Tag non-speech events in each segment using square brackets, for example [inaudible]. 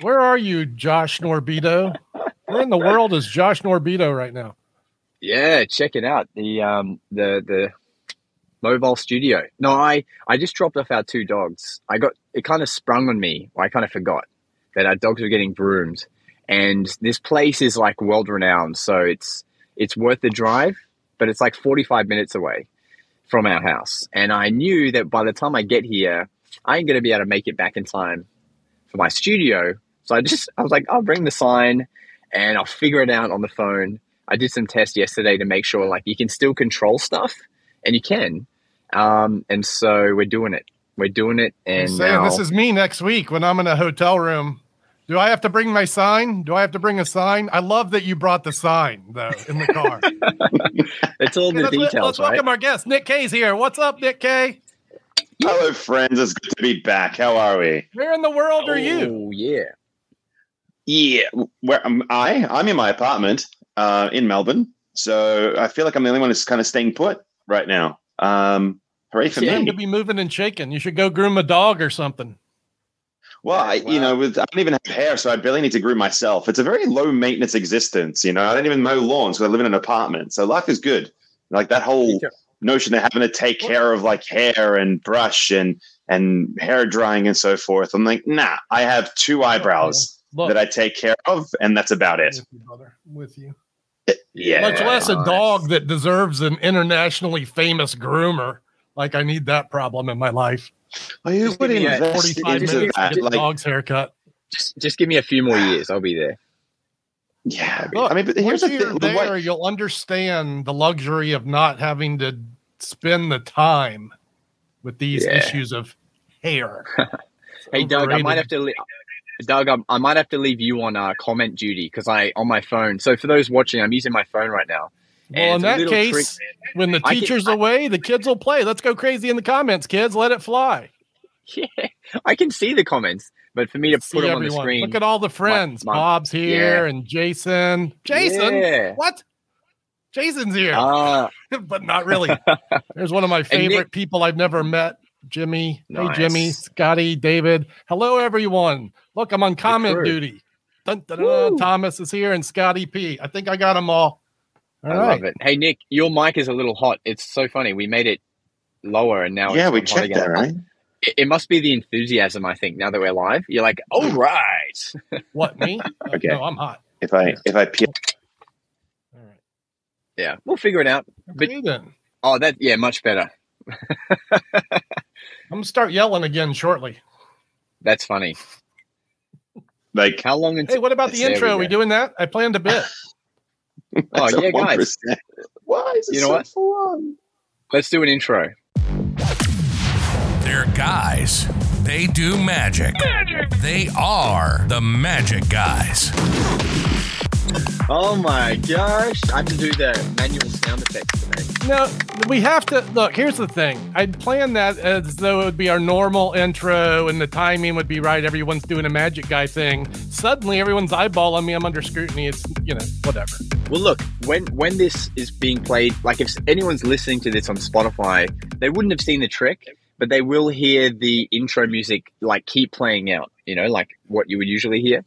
Where are you, Josh Norbido? Where in the world is Josh Norbido right now? Yeah, check it out. The um the the mobile studio. No, I I just dropped off our two dogs. I got it kind of sprung on me. I kind of forgot that our dogs were getting groomed, and this place is like world renowned. So it's it's worth the drive, but it's like forty five minutes away from our house. And I knew that by the time I get here, I ain't gonna be able to make it back in time for my studio. So I just I was like, I'll bring the sign and I'll figure it out on the phone. I did some tests yesterday to make sure like you can still control stuff, and you can. Um, and so we're doing it. We're doing it, and saying now, this is me next week when I'm in a hotel room. Do I have to bring my sign? Do I have to bring a sign? I love that you brought the sign though in the car. [laughs] it's all the let's, details, let's right? welcome our guest. Nick Kay's here. What's up, Nick Kay? Hello, friends. It's good to be back. How are we? Where in the world are you? Oh yeah. Yeah, where am I? I'm in my apartment uh, in Melbourne, so I feel like I'm the only one who's kind of staying put right now. Um, hooray for You seem me! to be moving and shaking. You should go groom a dog or something. Well, I, you know, with I don't even have hair, so I barely need to groom myself. It's a very low maintenance existence. You know, I don't even mow lawns because I live in an apartment, so life is good. Like that whole notion of having to take care of like hair and brush and and hair drying and so forth. I'm like, nah, I have two eyebrows Look, that I take care of, and that's about it. with you, brother. With you. Yeah, Much less a dog that deserves an internationally famous groomer. Like I need that problem in my life. Well, you Just would give me a invest 45 into minutes to get the Like, dog's haircut. Just, just give me a few more years. I'll be there. yeah, Look, I mean, but here's Once the you're thing: the there, you'll understand the luxury of not having to spend the time with these Yeah. issues of hair. [laughs] Hey Doug, I might have to. Li- Doug, I, I might have to leave you on uh, comment duty because I on my phone. So for those watching, I'm using my phone right now. Well, in that case, trick- when the I can- teacher's I- away, the kids will play. Let's go crazy in the comments, kids. Let it fly. [laughs] Yeah, I can see the comments, but for me to put them on the screen, Look at all the friends. my- Bob's here yeah. and Jason. Jason? Yeah. What? Jason's here, Ah, [laughs] but not really. [laughs] There's one of my Nick- favorite people I've never met. Jimmy. Nice. Hey, Jimmy, Scotty, David. Hello, everyone. Look, I'm on comment duty. Dun, dun, dun, dun. Thomas is here and Scotty P. I think I got them all. All I right. love it. Hey Nick, your mic is a little hot. It's so funny. We made it lower, and now yeah, it's we hot checked again. that, right? It, it must be the enthusiasm. I think now that we're live, you're like, all right. [laughs] What, me? Uh, Okay. No, I'm hot. If I if I peel, All right. Yeah, we'll figure it out. But- then. Oh, that yeah, much better. [laughs] I'm going to start yelling again shortly. That's funny. like How long Hey, what about the intro? Are we doing that? I planned a bit. [laughs] Oh that's a yeah, guys, Why is it You know so what? fun? let's do an intro. They're guys. They do magic. magic. They are the magic guys. Oh my gosh, I have to do the manual sound effects today. No, we have to look. Here's the thing. I'd planned that as though it would be our normal intro and the timing would be right. Everyone's doing a magic guy thing. Suddenly, everyone's eyeballing me. I'm under scrutiny. It's you know whatever. Well, look, when when this is being played, like if anyone's listening to this on Spotify, they wouldn't have seen the trick, but they will hear the intro music like keep playing out. You know, like what you would usually hear.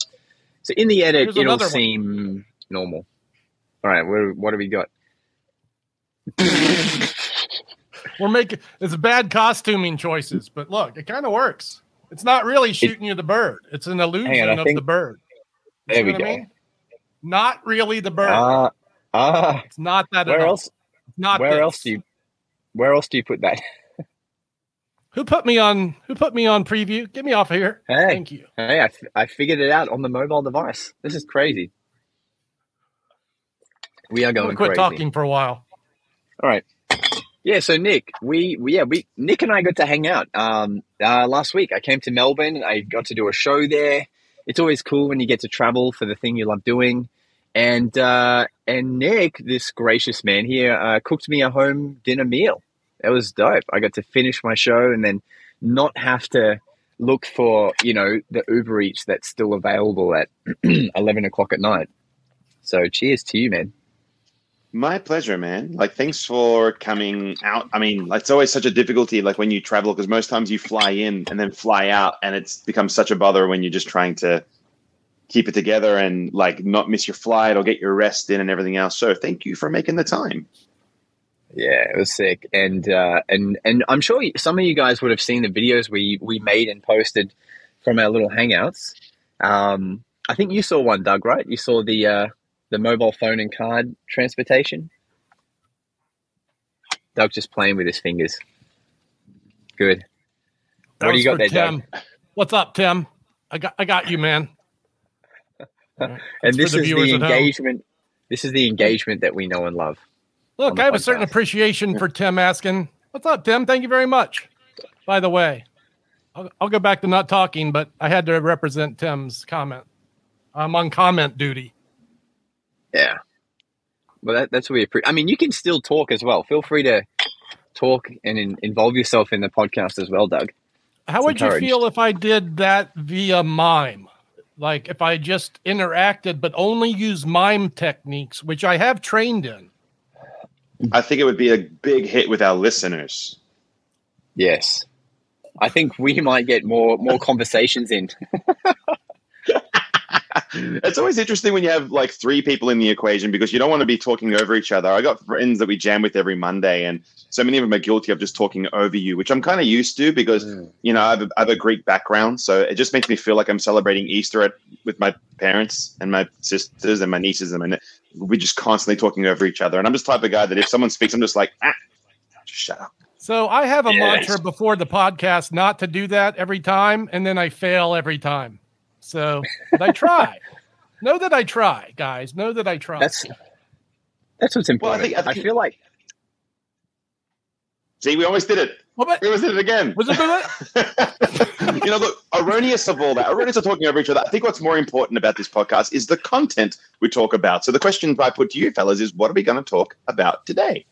So in the edit, Here's it'll another one. seem normal. All right, what, what do we got? [laughs] We're making it's bad costuming choices, but look, it kind of works. It's not really shooting you the bird. It's an illusion on, of think- the bird. You There we what I go. mean? Not really the bird. Ah, ah. it's not that. Where all. else? Not Where this. else do you? Where else do you put that? [laughs] Who put me on? Who put me on preview? Get me off of here. Hey, Thank you. hey, I, f- I figured it out on the mobile device. This is crazy. We are going quit crazy. talking for a while. All right. Yeah, so Nick, we, we yeah, we Nick and I got to hang out um uh, last week. I came to Melbourne. I got to do a show there. It's always cool when you get to travel for the thing you love doing. And uh and Nick, this gracious man here, uh, cooked me a home dinner meal. It was dope. I got to finish my show and then not have to look for, you know, the Uber Eats that's still available at [clears throat] eleven o'clock at night. So cheers to you, man. My pleasure, man. Like, thanks for coming out. I mean, it's always such a difficulty, like when you travel, because most times you fly in and then fly out, and it's becomes such a bother when you're just trying to keep it together and like not miss your flight or get your rest in and everything else. So thank you for making the time. Yeah, it was sick, and uh, and and I'm sure some of you guys would have seen the videos we we made and posted from our little hangouts. Um, I think you saw one, Doug, right? You saw the uh, the mobile phone and card transportation. Doug just playing with his fingers. Good. That what do you got there, Tim. Doug? What's up, Tim? I got I got you, man. [laughs] and this the is the viewers at home. engagement. This is the engagement that we know and love. Look, I have a certain appreciation for Tim asking, "What's up, Tim? Thank you very much." By the way, I'll, I'll go back to not talking, but I had to represent Tim's comment. I'm on comment duty. Yeah. Well, that, that's what we appreciate. I mean, you can still talk as well. Feel free to talk and in, involve yourself in the podcast as well, Doug. How It's would you feel if I did that via mime? Like if I just interacted, but only use mime techniques, which I have trained in. I think it would be a big hit with our listeners. Yes. I think we might get more more conversations in. [laughs] [laughs] it's always interesting when you have like three people in the equation because you don't want to be talking over each other. I got friends that we jam with every Monday, and so many of them are guilty of just talking over you, which I'm kind of used to because you know I have, a, I have a Greek background, so it just makes me feel like I'm celebrating Easter at, with my parents and my sisters and my nieces, and my, we're just constantly talking over each other. And I'm just the type of guy that if someone speaks, I'm just like, ah, just shut up. So I have a Yes. mantra before the podcast not to do that every time, and then I fail every time. So but I try. know that I try, guys. Know that I try. That's that's what's Well, I important. think- I I, feel like See, we almost did it. Well, but- We almost did it again. was it the- [laughs] you know, look, erroneous of all that, erroneous of talking over each other. I think what's more important about this podcast is the content we talk about. So the question I put to you, fellas, is what are we going to talk about today?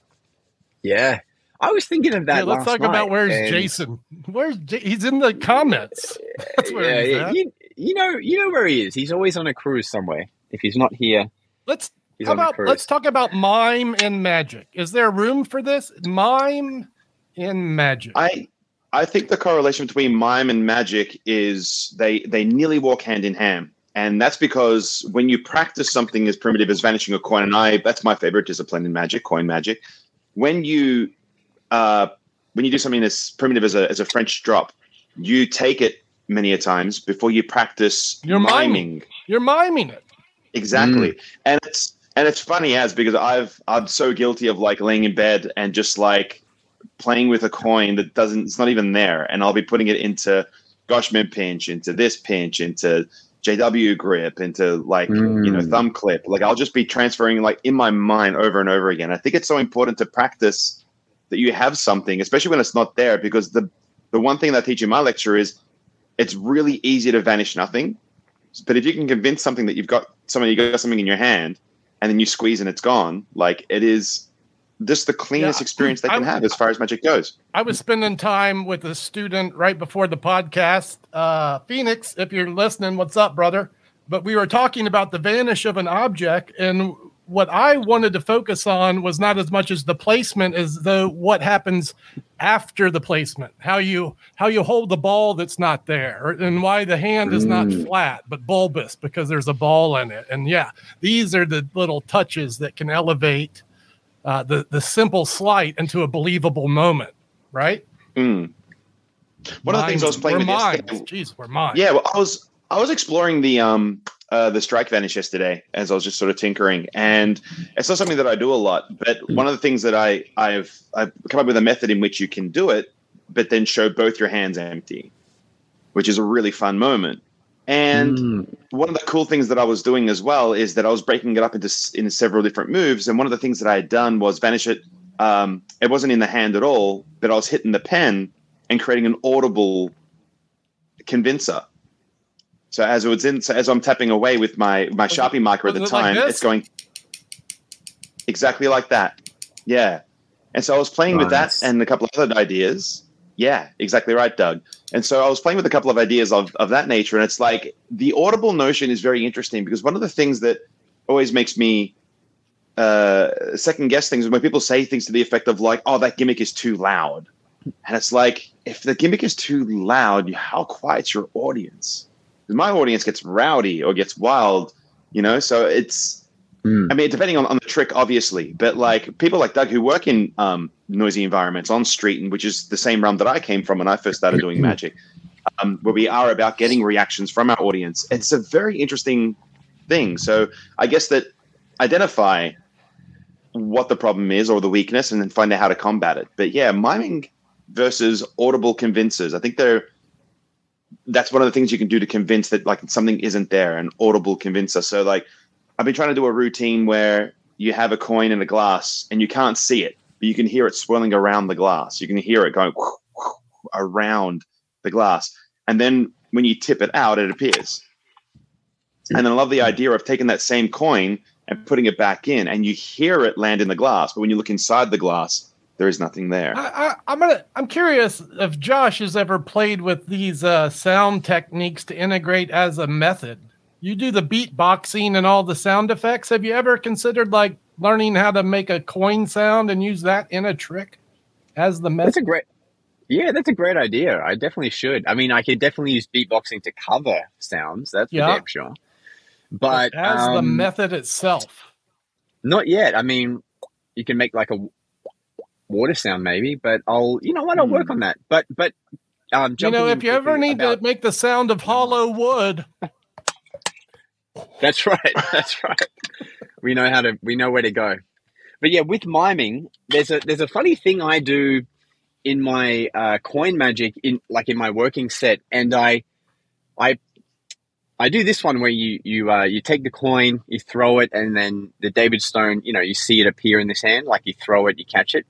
yeah. I was thinking of that. Yeah, let's last talk about where's Jason. Where's J- he's in the comments? That's where yeah, he's yeah. at. You, you know, you know where he is. He's always on a cruise somewhere. If he's not here, Let's how about let's talk about mime and magic. Is there room for this mime and magic? I I think the correlation between mime and magic is they they nearly walk hand in hand. And that's because when you practice something as primitive as vanishing a coin, and I that's my favorite discipline in magic, coin magic. When you uh, when you do something as primitive as a as a French drop, you take it many a times before you practice You're miming. miming. You're miming it. Exactly. And it's and it's funny as because I've I'm so guilty of like laying in bed and just like playing with a coin that doesn't it's not even there and I'll be putting it into gosh, Goshman pinch, into this pinch, into JW grip, into like you know Mm. thumb clip. Like I'll just be transferring like in my mind over and over again. I think it's so important to practice that you have something, especially when it's not there, because the the one thing that I teach in my lecture is it's really easy to vanish nothing. But if you can convince something that you've got something, you got something in your hand, and then you squeeze and it's gone, like it is just the cleanest Yeah, experience they can I- have as far as magic goes. I was spending time with a student right before the podcast. Uh, Phoenix, if you're listening, what's up, brother? But we were talking about the vanish of an object, and what I wanted to focus on was not as much as the placement as though what happens after the placement, how you how you hold the ball that's not there, and why the hand is not Mm. flat but bulbous because there's a ball in it. And yeah, these are the little touches that can elevate uh, the the simple slight into a believable moment, right? Mm. One of the things I was playing we're with. Jeez, we're minds. Yeah, well, I was I was exploring the um uh, the strike vanish yesterday as I was just sort of tinkering, and it's not something that I do a lot. But one of the things that I I've I've come up with a method in which you can do it, but then show both your hands empty, which is a really fun moment. And Mm. one of the cool things that I was doing as well is that I was breaking it up into in several different moves. And one of the things that I had done was vanish it. Um, it wasn't in the hand at all, but I was hitting the pen and creating an audible convincer. So as it was in, so as I'm tapping away with my my Was it- sharpie marker at the it like time, this? it's going exactly like that. Yeah. And so I was playing with that and a couple of other ideas. Yeah, exactly right, Doug. And so I was playing with a couple of ideas of, of that nature. And it's like the audible notion is very interesting because one of the things that always makes me uh, second guess things is when people say things to the effect of like, oh, that gimmick is too loud. And it's like, if the gimmick is too loud, how quiet's your audience? My audience gets rowdy or gets wild, you know. So it's, Mm. I mean, depending on, on the trick, obviously, but like people like Doug who work in um, noisy environments on street, and which is the same realm that I came from when I first started doing magic, um, where we are about getting reactions from our audience. It's a very interesting thing. So I guess that identify what the problem is or the weakness, and then find out how to combat it. But yeah, miming versus audible convincers. I think they're that's one of the things you can do to convince that like something isn't there, an audible convincer. So like I've been trying to do a routine where you have a coin in a glass and you can't see it, but you can hear it swirling around the glass. You can hear it going [laughs] around the glass. And then when you tip it out, it appears. And then I love the idea of taking that same coin and putting it back in, and you hear it land in the glass. But when you look inside the glass, there is nothing there. I, I, am gonna. I'm curious if Josh has ever played with these uh, sound techniques to integrate as a method. You do the beatboxing and all the sound effects. Have you ever considered like learning how to make a coin sound and use that in a trick as the method? That's a great. Yeah, that's a great idea. I definitely should. I mean, I could definitely use beatboxing to cover sounds. That's for damn sure. But as the um, method itself. Not yet. I mean, you can make like a water sound maybe, but I'll, you know what, I'll work on that. But, but, um, You know, if you ever need about- to make the sound of hollow wood, [laughs] That's right. [laughs] That's right. we know how to. We know where to go. But yeah, with miming, there's a there's a funny thing I do in my uh, coin magic in like in my working set, and I I I do this one where you you uh, you take the coin, you throw it, and then the David Stone, you know, you see it appear in this hand, like you throw it, you catch it.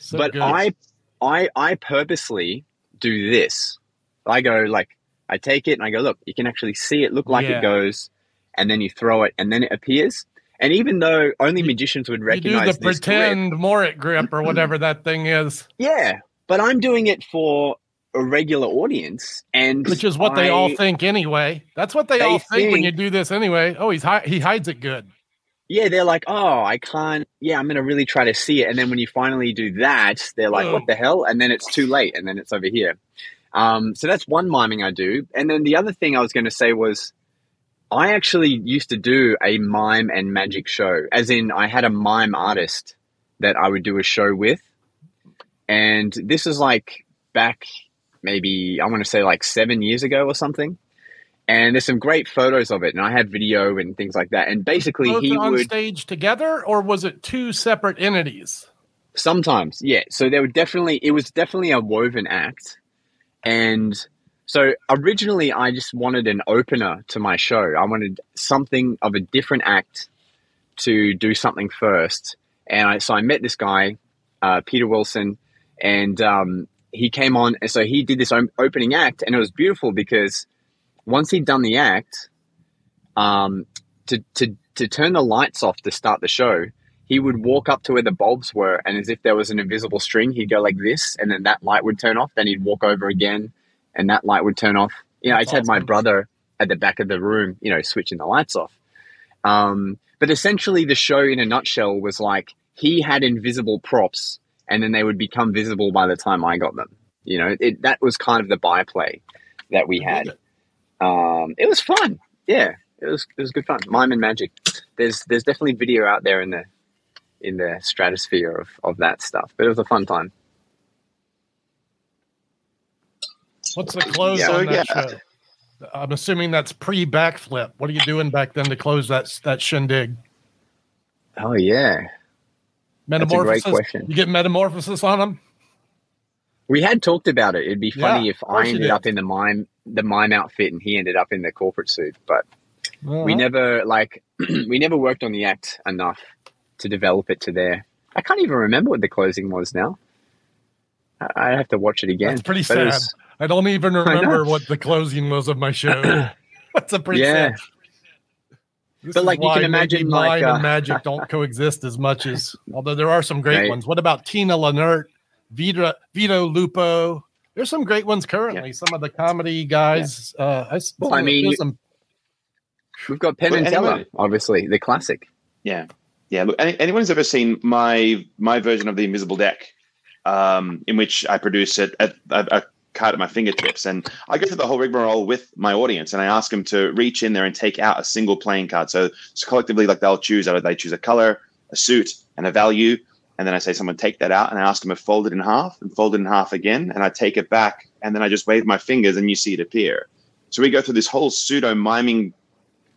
So but good. I I I purposely do this. I go like I take it and I go, look, you can actually see it look like Yeah. it goes, and then you throw it and then it appears. And even though only magicians would you do recognize the this grip, pretend Morit grip or whatever [laughs] that thing is, yeah, but I'm doing it for a regular audience, and which is what they all think anyway. That's what they, They all think, when you do this anyway. Oh, he's hi- he hides it good. Yeah, they're like, oh, I can't. Yeah, I'm gonna really try to see it, and then when you finally do that, they're like, what the hell? And then it's too late, and then it's over here. Um, so that's one miming I do, and then the other thing I was going to say was, I actually used to do a mime and magic show, as in I had a mime artist that I would do a show with, and this is like back maybe I want to say like seven years ago or something. And there's some great photos of it, and I had video and things like that. And basically, Both he on would stage together, or was it two separate entities? Sometimes, yeah. So there were definitely it was definitely a woven act, and so originally I just wanted an opener to my show. I wanted something of a different act to do something first, and I so I met this guy, uh, Peter Wilson, and um, he came on, and so he did this opening act, and it was beautiful because once he'd done the act, um, to to to turn the lights off to start the show, he would walk up to where the bulbs were, and as if there was an invisible string, he'd go like this, and then that light would turn off. Then he'd walk over again, and that light would turn off. You know, I just had my brother at the back of the room, you know, switching the lights off. Um, but essentially, the show in a nutshell was like he had invisible props, and then they would become visible by the time I got them. You know, it, that was kind of the byplay that we had. Um, it was fun. Yeah, it was it was good fun. Mime and magic. There's there's definitely video out there in the in the stratosphere of, of that stuff. But it was a fun time. What's the close Yeah. on that yeah. show? I'm assuming that's pre backflip. What are you doing back then to close that that shindig? Oh yeah. That's a great Metamorphosis. question. You get metamorphosis on them. We had talked about it. It'd be funny Yeah, if I ended up in the mime the mime outfit and he ended up in the corporate suit. But we never like [clears throat] we never worked on the act enough to develop it to there. I can't even remember what the closing was now. I I have to watch it again. It's pretty But it sad. was- I don't even [laughs] remember what the closing was of my show. [clears throat] That's a pretty Yeah. sad. This But, like, you can maybe imagine, like, mime uh, and magic don't [laughs] coexist as much as although there are some great Right. ones. What about Tina Lennert, Vito, Vito Lupo? There's some great ones currently. Some of the comedy guys. Uh, I, s- Well, I mean, some, We've got Penn Well, and Teller, anyway- obviously, the classic. Yeah, yeah. Look, any, anyone who's ever seen my my version of the Invisible Deck, um, in which I produce it at a, a card at my fingertips. And I go through the whole rigmarole with my audience and I ask them to reach in there and take out a single playing card. So, so collectively, like they'll choose, they choose a color, a suit, and a value. And then I say, someone take that out. And I ask them to fold it in half and fold it in half again. And I take it back. And then I just wave my fingers and you see it appear. So we go through this whole pseudo miming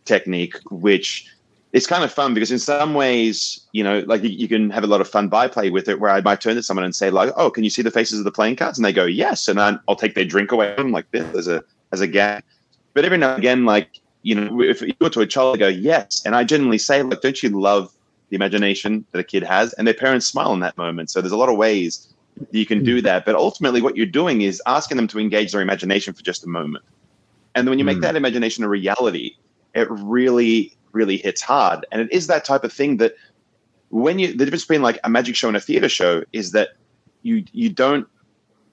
technique, which it's kind of fun because in some ways, you know, like you, can have a lot of fun byplay with it where I might turn to someone and say like, oh, can you see the faces of the playing cards? And they go, yes. And then I'll take their drink away from like this as a, as a gag. But every now and again, like, you know, if you go to a child, they go, yes. And I generally say, like, don't you love the imagination that a kid has? And their parents smile in that moment. So there's a lot of ways you can do that. But ultimately, what you're doing is asking them to engage their imagination for just a moment. And then when you make mm. that imagination a reality, it really really hits hard. And it is that type of thing that when you the difference between like a magic show and a theater show is that you you don't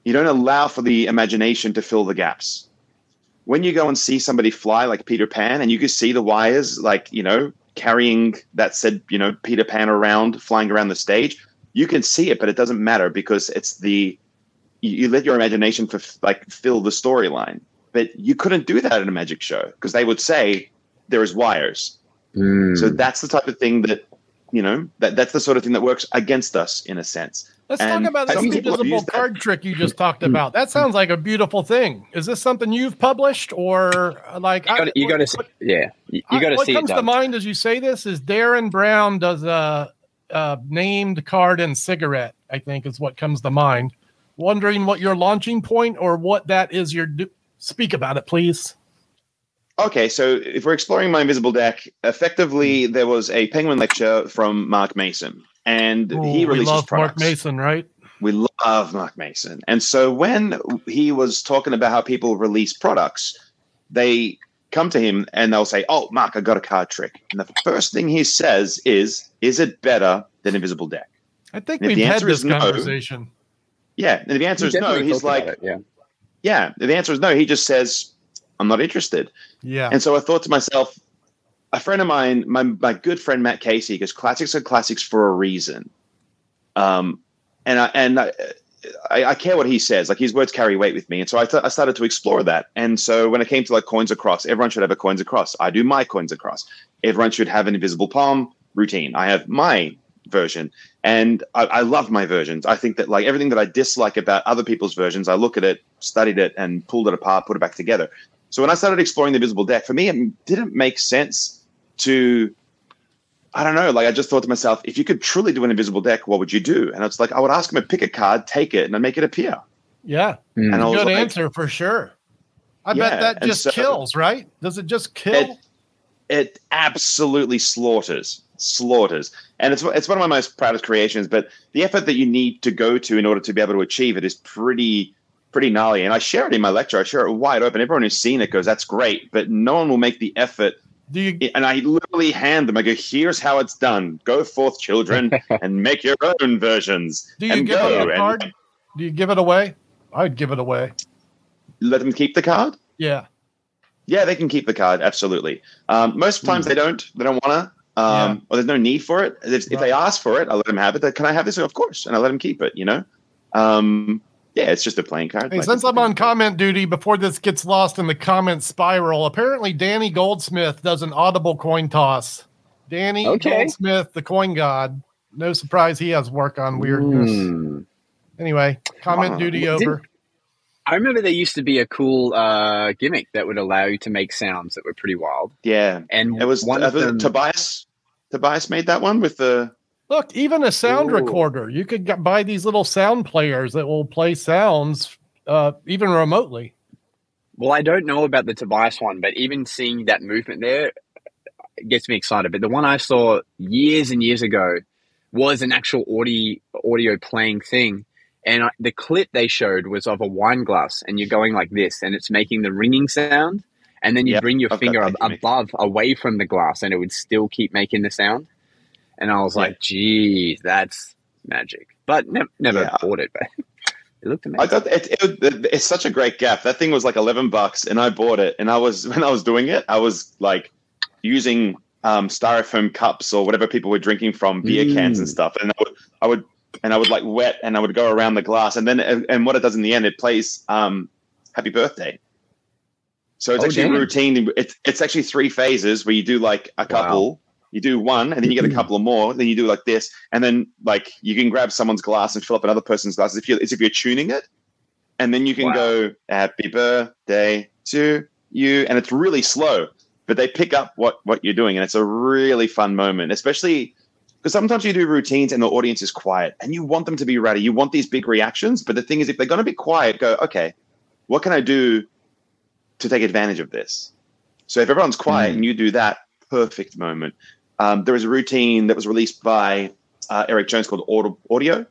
you don't allow for the imagination to fill the gaps. When you go and see somebody fly like Peter Pan and you can see the wires like, you know, carrying that said, you know, Peter Pan around, flying around the stage, you can see it, but it doesn't matter because it's the you, you let your imagination for, like fill the storyline. But you couldn't do that in a magic show because they would say there is wires Mm. So that's the type of thing that you know that that's the sort of thing that works against us in a sense. Let's and talk about this invisible card that. trick you just talked about. That sounds like a beautiful thing. Is this something you've published or uh, like you got to see. yeah you, got to see what comes to mind as you say this is Derren Brown does a, a named card and cigarette. I think is what comes to mind. Wondering what your launching point or what that is. Your do- speak about it, please. Okay, so if we're exploring my invisible deck, effectively hmm. there was a penguin lecture from Mark Mason, and Ooh, he releases we love products. Mark Mason, right? We love Mark Mason, and so when he was talking about how people release products, they come to him and they'll say, "Oh, Mark, I got a card trick," and the first thing he says is, "Is it better than Invisible Deck?" I think we've had this conversation. No, yeah, and if the answer is no, he's like, it, "Yeah, yeah." If the answer is no, he just says, "I'm not interested." Yeah. And so I thought to myself, a friend of mine, my, my good friend Matt Casey, goes, classics are classics for a reason. Um, and I, and I, I, I, care what he says. Like his words carry weight with me. And so I, th- I started to explore that. And so when it came to like coins across, everyone should have a coins across. I do my coins across. Everyone should have an invisible palm routine. I have my version. And I, I love my versions. I think that like everything that I dislike about other people's versions, I look at it, studied it, and pulled it apart, put it back together. So when I started exploring the visible deck, for me, it didn't make sense to, I don't know, like I just thought to myself, if you could truly do an invisible deck, what would you do? And it's like, I would ask him to pick a card, take it, and then make it appear. Yeah. Mm. And good like, answer for sure. I yeah, bet that just so kills, right? Does it just kill? It, it absolutely slaughters, slaughters. And it's, it's one of my most proudest creations, but the effort that you need to go to in order to be able to achieve it is pretty pretty gnarly. And I share it in my lecture. I share it wide open. Everyone who's seen it goes, "That's great," but no one will make the effort. Do you, and I literally hand them. I go, "Here's how it's done. Go forth, children, [laughs] and make your own versions." Do you give go. a card? And, Do you give it away? I'd give it away. Let them keep the card. Yeah. Yeah, they can keep the card. Absolutely. Um, most times mm. they don't. They don't want to. Um, yeah. Or there's no need for it. If, right. if, they ask for it, I let them have it. Can I have this? Of course, and I let them keep it. You know. Um, yeah, it's just a playing card. Hey, like since I'm on comment duty, before this gets lost in the comment spiral, apparently Danny Goldsmith does an audible coin toss. Danny okay. Goldsmith, the coin god. No surprise he has work on weirdness. Mm. Anyway, comment wow. duty over. I remember there used to be a cool uh, gimmick that would allow you to make sounds that were pretty wild. Yeah, and it was one of them, Tobias. Tobias made that one with the Look, even a sound Ooh. recorder. You could get, buy these little sound players that will play sounds uh, even remotely. Well, I don't know about the Tobias one, but even seeing that movement there gets me excited. But the one I saw years and years ago was an actual audio audio playing thing, and I, the clip they showed was of a wine glass, and you're going like this, and it's making the ringing sound, and then you yep, bring your I've finger above, away from the glass, and it would still keep making the sound. And I was yeah. like, geez, that's magic. But ne- never yeah. bought it, but [laughs] it looked amazing. I thought it, it, it's such a great gap. That thing was like 11 bucks and I bought it. And I was, [laughs] when I was doing it, I was like using um, styrofoam cups or whatever people were drinking from, beer mm. cans and mm. stuff. And I would, I would, and I would like wet and I would go around the glass. And then, and what it does in the end, it plays, um, happy birthday. So it's Oh, actually damn. a routine. It's it's actually three phases where you do like a couple, you do one, and then you get a couple of more. Then you do like this, and then like you can grab someone's glass and fill up another person's glass if you as if you're tuning it, and then you can Wow. go happy birthday to you, and it's really slow, but they pick up what what you're doing, and it's a really fun moment, especially. Because sometimes you do routines and the audience is quiet and you want them to be ready. You want these big reactions. But the thing is, if they're going to be quiet, go, okay, what can I do to take advantage of this? So if everyone's quiet Mm. and you do that, perfect moment. Um, there is a routine that was released by uh, Eric Jones called Auto- Audio.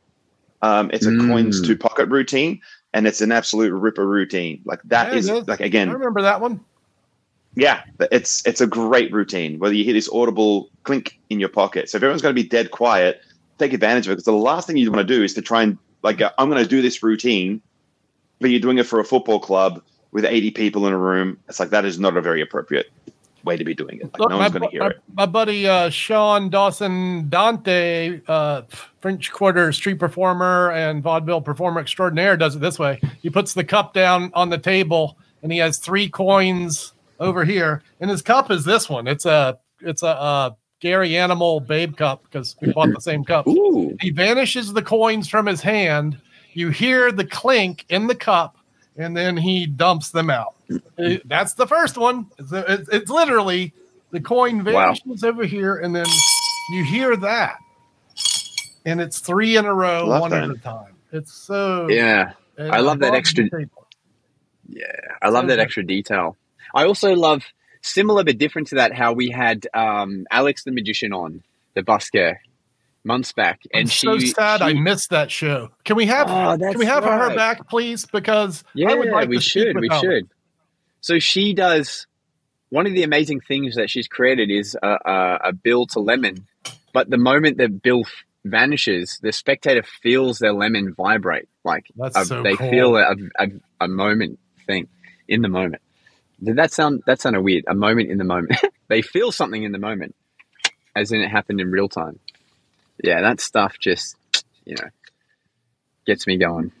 Um, it's a Mm. coins to pocket routine, and it's an absolute ripper routine. Like that Yeah, is it is. like I again, remember that one. yeah, it's it's a great routine. Whether you hear this audible clink in your pocket, so if everyone's going to be dead quiet, take advantage of it. Because the last thing you want to do is to try and like uh, I'm going to do this routine, but you're doing it for a football club with 80 people in a room. It's like that is not a very appropriate way to be doing it. Like no my, one's going to hear my, it. my buddy uh, Sean Dawson Dante, uh, French Quarter street performer and vaudeville performer extraordinaire, does it this way. He puts the cup down on the table and he has three coins over here, and his cup is this one. It's a it's a, uh Gary Animal Babe cup because we bought the same cup. Ooh. He vanishes the coins from his hand. You hear the clink in the cup, and then he dumps them out. It- that's the first one. It's, it's, it's literally the coin Wow. vanishes over here, and then you hear that, and it's three in a row, Love one that. at a time. It's so Yeah. I love that extra-. Yeah, I love So that good. extra detail. I also love similar but different to that how we had um, Alex the magician on the busker months back, And I'm and so she sad I missed that show. Can we have Oh, can we have her back, please? Because Yeah, I would like we should. We should. So she does. One of the amazing things that she's created is a, a, a Bill to lemon, but the moment that Bill f- vanishes, the spectator feels their lemon vibrate. Like a- so they cool. feel a, a, a moment thing in the moment. Did that sound that sounded weird? A moment in the moment. [laughs] they feel something in the moment, as in it happened in real time. Yeah, that stuff just you know gets me going.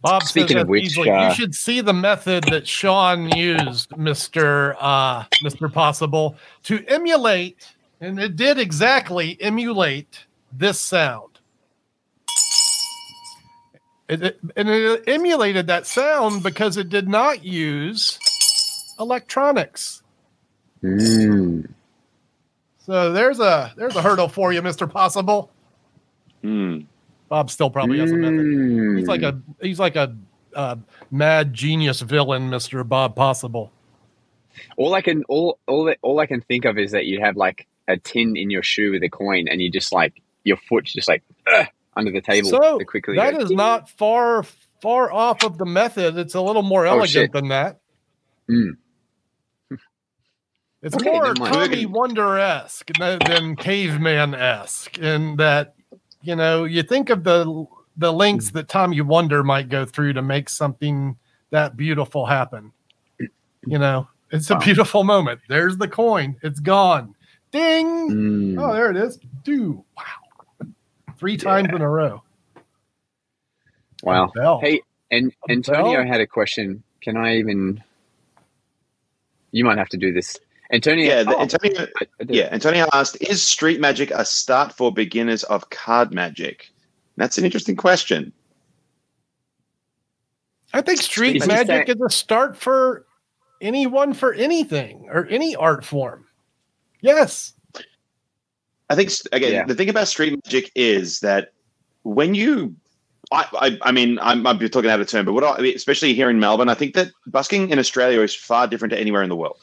Bob Speaking of which, easily- uh, you should see the method that Sean used, Mister uh, Mister Possible, to emulate, and it did exactly emulate this sound. It, it- and it emulated that sound because it did not use electronics. Mm. So there's a there's a hurdle for you, Mister Possible. Mm. Bob still probably has a method. Mm. He's like a he's like a uh, mad genius villain, Mister Bob Possible. all I can all all that all I can think of is that you have like a tin in your shoe with a coin, and you just like your foot's just like "Ugh," under the table. So quickly that is not far far off of the method. It's a little more Oh, elegant shit. than that. Mm. It's Okay, more. Tommy Wonder esque than caveman esque, in that you know you think of the the Hmm. links that Tommy Wonder might go through to make something that beautiful happen. You know, it's a Wow. beautiful moment. There's the coin. It's gone. Ding. Mm. Oh, there it is. Do wow. Three times in a row. wow. Hey, and Antonio had a question. Can I even? You might have to do this, Antonio. Yeah, the, oh, Antonio. I- I. Yeah, Antonio asked, "Is street magic a start for beginners of card magic?" That's an interesting question. I think street Is magic saying- is a start for anyone for anything or any art form. Yes. I think again, Yeah. the thing about street magic is that when you, I, I, I mean, I might be talking out of turn, but what I, I especially here in Melbourne, I think that busking in Australia is far different to anywhere in the world.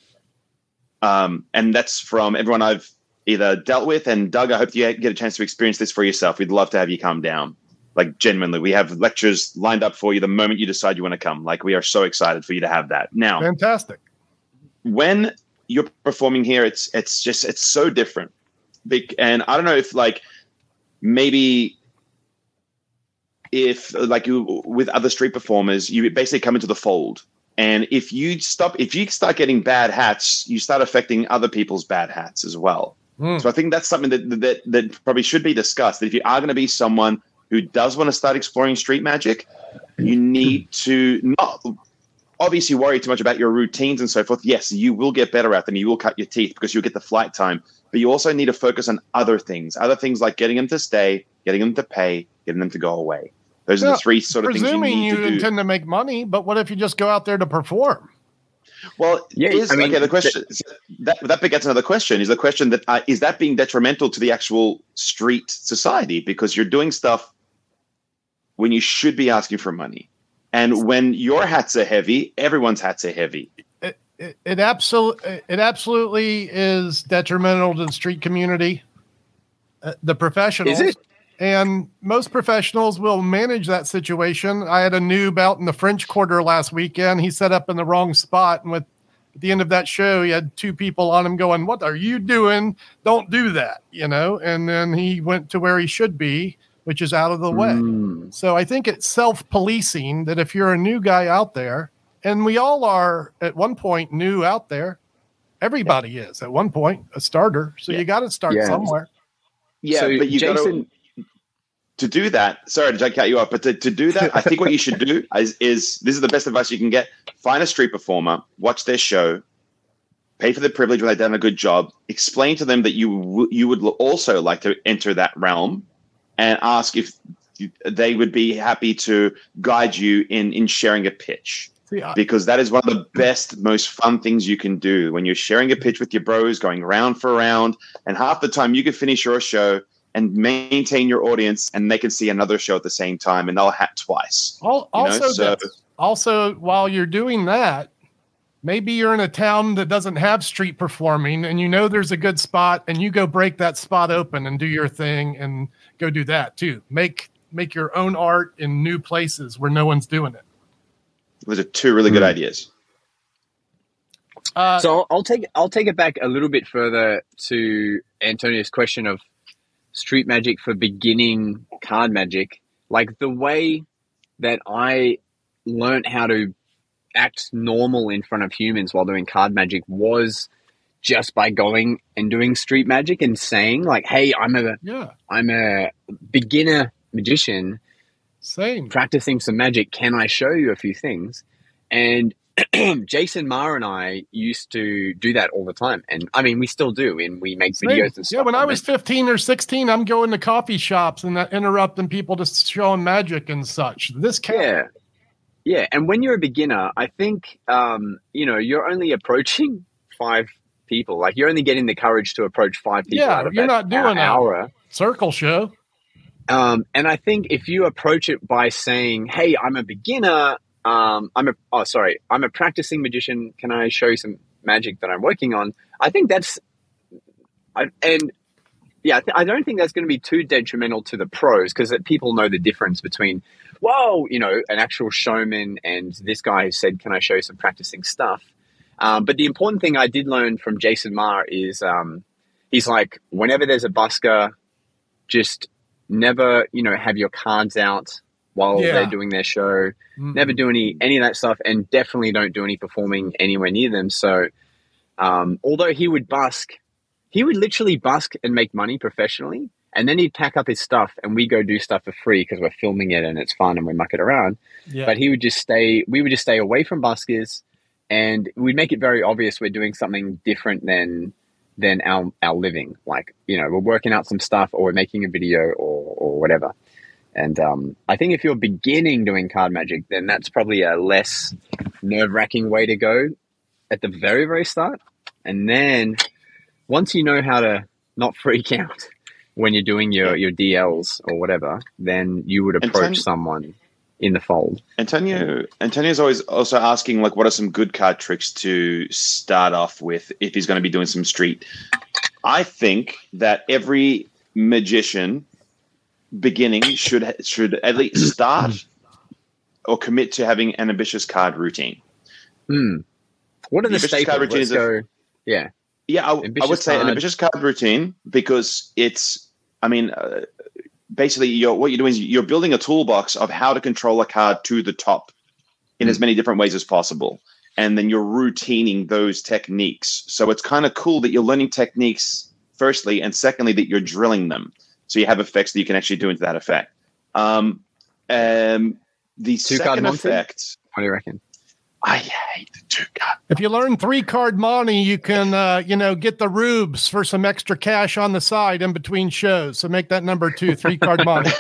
Um, and that's from everyone I've either dealt with. And Doug, I hope you get a chance to experience this for yourself. We'd love to have you come down. Like genuinely, we have lectures lined up for you the moment you decide you want to come. Like we are so excited for you to have that. Now, Fantastic. when you're performing here, it's it's just it's so different. And I don't know if like maybe if like you with other street performers, you basically come into the fold. And if you stop, if you start getting bad hats, you start affecting other people's bad hats as well. Mm. So I think that's something that that, that probably should be discussed. That if you are going to be someone who does want to start exploring street magic, you need to not obviously worry too much about your routines and so forth. Yes, you will get better at them. You will cut your teeth because you'll get the flight time. But you also need to focus on other things, other things like getting them to stay, getting them to pay, getting them to go away. Those are the three sort of things you Presuming need you, to do. intend to make money, but what if you just go out there to perform? Well, Yeah, is, I mean, okay. The question that that begets another question: is the question that uh, is that being detrimental to the actual street society because you're doing stuff when you should be asking for money, and when your hats are heavy, everyone's hats are heavy. It, it, it absolutely it absolutely is detrimental to the street community, uh, the professionals. Is it? And most professionals will manage that situation. I had a noob out in the French Quarter last weekend. He set up in the wrong spot, and with at the end of that show, he had two people on him going, "What are you doing? Don't do that," you know. And then he went to where he should be, which is out of the way. Mm. So I think it's self policing that if you're a new guy out there, and we all are at one point new out there, everybody is at one point a starter. So Yeah. you got to start Yeah. somewhere. Yeah, So, but you got to Jason- to do that. Sorry, did I cut you off? But to, to do that, I think what you should do [laughs] is, is this is the best advice you can get: find a street performer, watch their show, pay for the privilege when they've done a good job, explain to them that you w- you would also like to enter that realm, and ask if you- they would be happy to guide you in in sharing a pitch I, because that is one of the best, most fun things you can do when you're sharing a pitch with your bros, going round for round, and half the time you can finish your show and maintain your audience, and they can see another show at the same time, and they'll hat twice. al- you know, also, so- also while you're doing that, maybe you're in a town that doesn't have street performing, and you know there's a good spot, and you go break that spot open and do your thing, and go do that too. Make make your own art in new places where no one's doing it. Those are two really good Hmm. ideas. Uh, So I'll, I'll take I'll take it back a little bit further to Antonio's question of street magic for beginning card magic. Like the way that I learned how to act normal in front of humans while doing card magic was just by going and doing street magic and saying like, "Hey, I'm a yeah, I'm a beginner magician same. practicing some magic. Can I show you a few things? And [clears throat] Jason Maher and I used to do that all the time. And I mean, we still do, and we make Same. videos and stuff. Yeah, when I was it. 15 or 16, I'm going to coffee shops and uh, interrupting people to show them magic and such. This counts. yeah. Yeah. And when you're a beginner, I think, um, you know, you're only approaching [laughs] five people. Like you're only getting the courage to approach five people. Yeah, out of you're not doing hour. Circle show. Um, and I think if you approach it by saying, "Hey, I'm a beginner. Um, I'm a oh sorry, I'm a practicing magician. Can I show you some magic that I'm working on?" I think that's, I, and yeah, I, th- I don't think that's going to be too detrimental to the pros because people know the difference between, whoa, you know, an actual showman and this guy who said, "Can I show you some practicing stuff?" Um, but the important thing I did learn from Jason Maher is um, he's like, whenever there's a busker, just never you know have your cards out while Yeah. they're doing their show Mm. never do any any of that stuff and definitely don't do any performing anywhere near them so um, although he would busk he would literally busk and make money professionally and then he'd pack up his stuff and we go do stuff for free because we're filming it and it's fun and we muck it around Yeah. but he would just stay we would just stay away from buskers and we'd make it very obvious we're doing something different than than our our living like you know we're working out some stuff or we're making a video or or whatever and um, I think if you're beginning doing card magic, then that's probably a less nerve wracking way to go at the very, very start. And then once you know how to not [laughs] freak out when you're doing your, your DLs or whatever, then you would approach ten- someone in the fold. Antonio Antonio's always also asking like what are some good card tricks to start off with if he's going to be doing some street. I think that every magician beginning should should at least start or commit to having an ambitious card routine. Hmm. What are the The ambitious card staples? routine Let's is a- Yeah. Yeah, I, I would say an ambitious card routine because it's. I mean, uh, basically, you're, what you're doing is you're building a toolbox of how to control a card to the top in Hmm. as many different ways as possible, and then you're routining those techniques. So it's kind of cool that you're learning techniques firstly, and secondly that you're drilling them, so you have effects that you can actually do into that effect. Um, um, the Two card second Monty? effect. What do you reckon? I hate the two card. If you learn three card Monty, you can uh, you know get the rubes for some extra cash on the side in between shows. So make that number two, three card [laughs] Monty.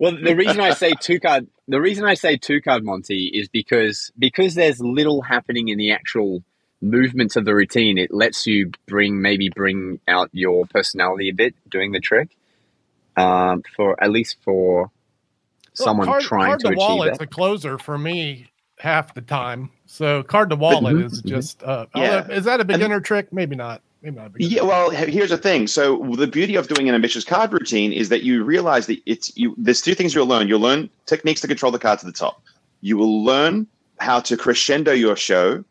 Well, the reason I say two card, the reason I say two card Monty is because because there's little happening in the actual movements of the routine. It lets you bring maybe bring out your personality a bit doing the trick. Um, for at least for someone card, trying card to achieve wallet's that. a closer for me half the time. So card to wallet Mhm, is mhm. just uh, Yeah. although- is that a beginner trick? Maybe not. Maybe not. A beginner. Yeah, well, here's the thing. So the beauty of doing an ambitious card routine is that you realize that it's you. There's two things you'll learn. You'll learn techniques to control the card to the top. You will learn how to crescendo your show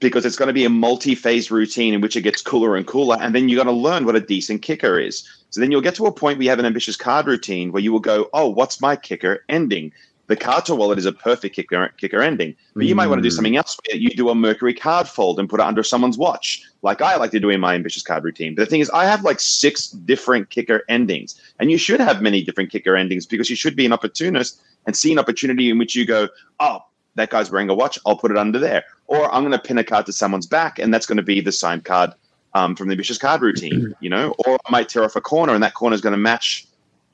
because it's going to be a multi-phase routine in which it gets cooler and cooler, and then you're going to learn what a decent kicker is. So then you'll get to a point where you have an ambitious card routine where you will go, "Oh, what's my kicker ending?" The card to wallet is a perfect kicker kicker ending, but you might want to do Mm. something else. Where you do a Mercury card fold and put it under someone's watch, like I like to do in my ambitious card routine. But the thing is, I have like six different kicker endings, and you should have many different kicker endings because you should be an opportunist and see an opportunity in which you go, "Oh, that guy's wearing a watch. I'll put it under there," or I'm going to pin a card to someone's back, and that's going to be the signed card um, from the ambitious card routine, [clears throat] you know, or I might tear off a corner, and that corner is going to match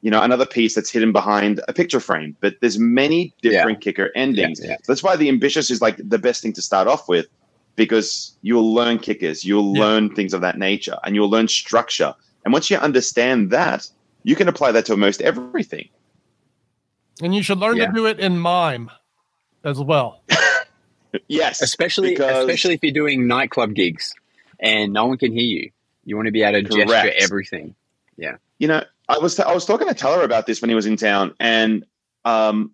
you know, another piece that's hidden behind a picture frame. But there's many different kicker endings. Yeah, yeah. So that's why the ambitious is like the best thing to start off with, because you'll learn kickers, you'll Yeah. learn things of that nature, and you'll learn structure. And once you understand that, you can apply that to almost everything. And you should learn Yeah. to do it in mime as well. Yes, especially because- especially if you're doing nightclub gigs and no one can hear you. You want to be able to gesture everything. Yeah, you know, I was I was talking to Teller about this when he was in town, and um,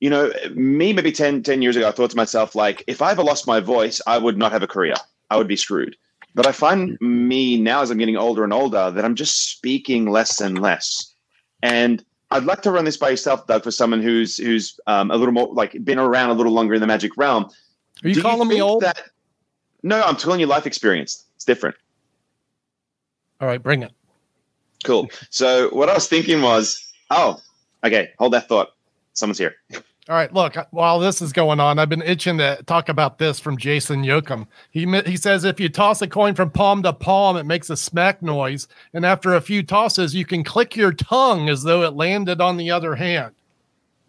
you know, me maybe 10, 10 years ago, I thought to myself like, if I ever lost my voice, I would not have a career. I would be screwed. But I find me now, as I'm getting older and older, that I'm just speaking less and less. And I'd like to run this by yourself, Doug, for someone who's who's um, a little more like been around a little longer in the magic realm. Are you Do calling me old? That, no, I'm telling you, life experience. It's different. All right, bring it. Cool. So what I was thinking was, oh, okay, hold that thought. Someone's here. All right, look, while this is going on, I've been itching to talk about this from Jason Yoakum. He he says if you toss a coin from palm to palm, it makes a smack noise, and after a few tosses, you can click your tongue as though it landed on the other hand.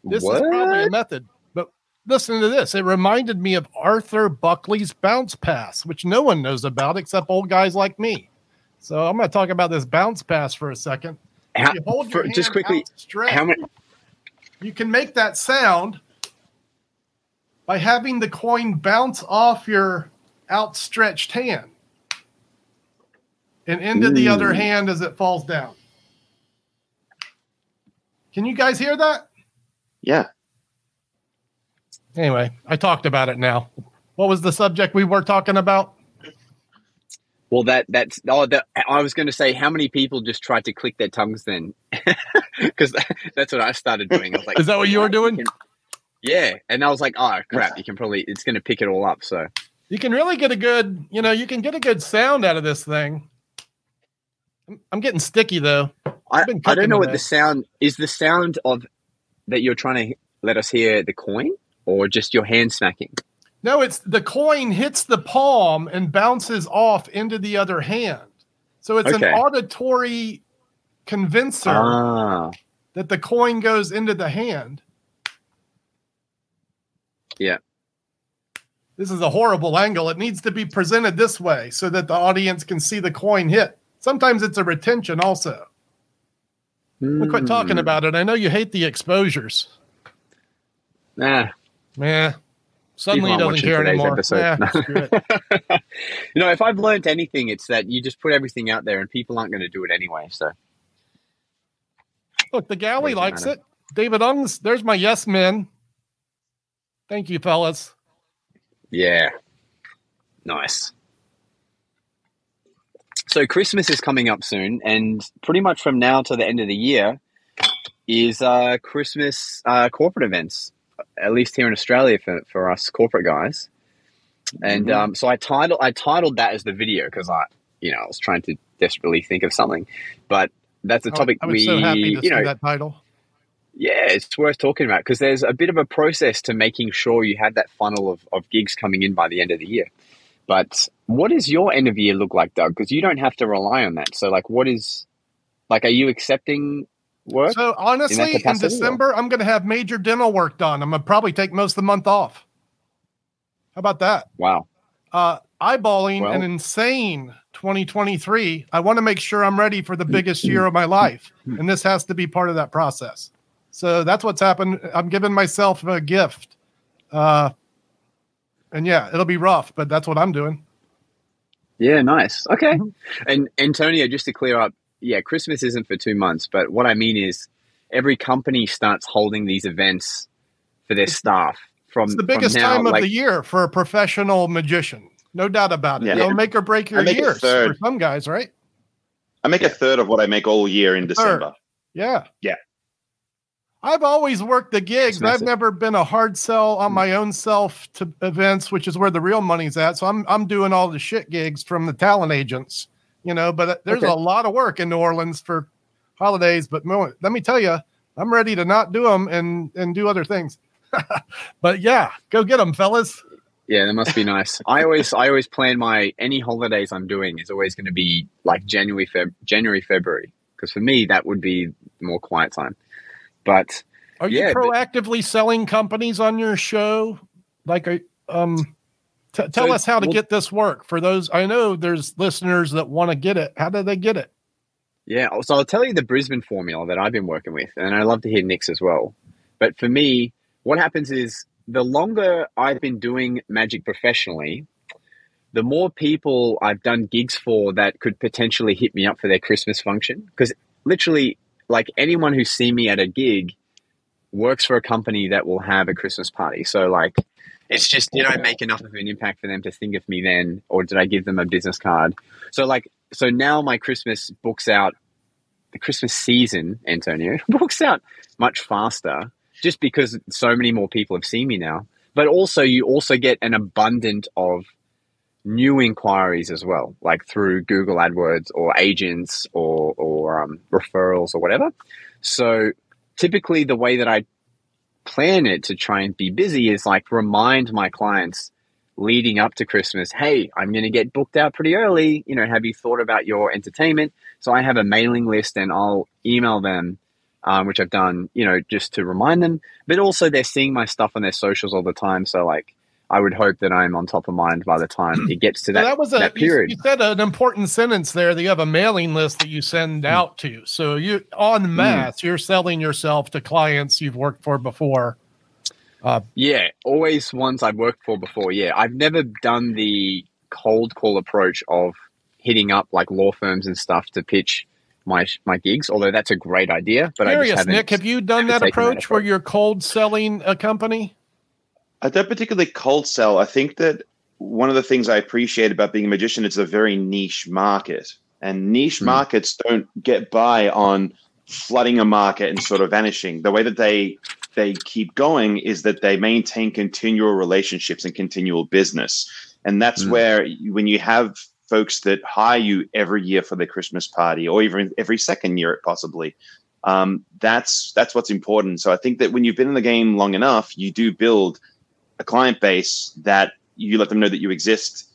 This is probably a method, but listen to this. It reminded me of Arthur Buckley's bounce pass, which no one knows about except old guys like me. So I'm going to talk about this bounce pass for a second. How, You hold your for- just quickly, outstretched how many? You can make that sound by having the coin bounce off your outstretched hand and into the other hand as it falls down. Can you guys hear that? Yeah. Anyway, I talked about it now. What was the subject we were talking about? Well, that that's oh, that, I was going to say how many people just tried to click their tongues then, [laughs] because [laughs] that's what I started doing. I was like, Is that what you were doing? [laughs] Yeah, and I was like, oh crap, you can probably it's going to pick it all up. So You can really get a good, you know, you can get a good sound out of this thing. I'm, I'm getting sticky though. I, I don't know what the sound is. The sound of that you're trying to let us hear the coin, or just your hand smacking. No, it's the coin hits the palm and bounces off into the other hand. So it's Okay. an auditory convincer Ah, that the coin goes into the hand. Yeah. This is a horrible angle. It needs to be presented this way so that the audience can see the coin hit. Sometimes it's a retention also. We'll quit talking Hmm. about it. I know you hate the exposures. Nah. Yeah. Suddenly he doesn't care anymore. episode. Yeah, [laughs] you know, if I've learned anything, it's that you just put everything out there, and people aren't going to do it anyway. So Look, the galley likes matter. it. David Ungs, there's my yes men. Thank you, fellas. yeah, nice. So Christmas is coming up soon, and pretty much from now to the end of the year is uh, Christmas uh, corporate events. At least here in Australia for, for us corporate guys. And Mhm. um, so I titled I titled that as the video because I you know I was trying to desperately think of something, but that's a topic I was we so happy to you see know that title. Yeah, it's worth talking about because there's a bit of a process to making sure you have that funnel of, of gigs coming in by the end of the year. But what does your end of year look like, Doug? Because you don't have to rely on that. So, like, what is, like, are you accepting work? So, honestly, in, in December, or? I'm going to have major dental work done. I'm going to probably take most of the month off. How about that? Wow. Uh, eyeballing well, an insane 2023. I want to make sure I'm ready for the biggest year of my life. And this has to be part of that process. So that's what's happened. I'm giving myself a gift. Uh, and yeah, it'll be rough, but that's what I'm doing. Yeah, nice. Okay. Mm-hmm. And Antonio, just to clear up, yeah, Christmas isn't for two months, but what I mean is every company starts holding these events for their staff from it's the biggest now, time of like, the year for a professional magician. No doubt about it. Yeah. It'll make or break your years for some guys, right? I make a third of what I make all year in December. Yeah. Yeah. I've always worked the gigs. I've never been a hard sell on mm. my own self to events, which is where the real money's at. So I'm I'm doing all the shit gigs from the talent agents, you know. But uh, there's okay. a lot of work in New Orleans for holidays. But let me tell you, I'm ready to not do them and and do other things. [laughs] but yeah, go get them, fellas. Yeah, that must be nice. I always I always plan my any holidays I'm doing is always going to be like January Feb January February because for me that would be more quiet time. But are you yeah, proactively but, selling companies on your show? Like, um, t- tell so, us how to well, get this work for those. I know there's listeners that want to get it. How do they get it? Yeah, so I'll tell you the Brisbane formula that I've been working with, and I love to hear Nick's as well. But for me, what happens is the longer I've been doing magic professionally, the more people I've done gigs for that could potentially hit me up for their Christmas function. Because literally, like anyone who's seen me at a gig works for a company that will have a Christmas party. So, like, it's just, did I make enough of an impact for them to think of me then, or did I give them a business card? So, like, so now my Christmas books out, the Christmas season, Antonio, [laughs] books out much faster just because so many more people have seen me now. But also, you also get an abundant of new inquiries as well, like through Google AdWords or agents or, or um, referrals or whatever. So typically, the way that I plan it to try and be busy is like remind my clients leading up to Christmas, hey, I'm going to get booked out pretty early. You know, have you thought about your entertainment? So I have a mailing list and I'll email them um, which I've done, you know, just to remind them. But also, they're seeing my stuff on their socials all the time. So, like, I would hope that I'm on top of mind by the time it gets to that, that, was a, that period. You, you, said an important sentence there that you have a mailing list that you send mm. out to. So, you on hmm. mass, mm. you're selling yourself to clients you've worked for before. Uh, yeah, always ones I've worked for before. Yeah, I've never done the cold call approach of hitting up like law firms and stuff to pitch my my gigs. Although that's a great idea, but Curious, I just Nick, have you done that approach, that approach where you're cold selling a company? I don't particularly cold sell. I think that one of the things I appreciate about being a magician is a very niche market, and niche mm. markets don't get by on flooding a market and sort of vanishing. The way that they they keep going is that they maintain continual relationships and continual business, and that's mm. where when you have folks that hire you every year for their Christmas party, or even every second year, possibly. Um, that's that's what's important. So I think that when you've been in the game long enough, you do build a client base that you let them know that you exist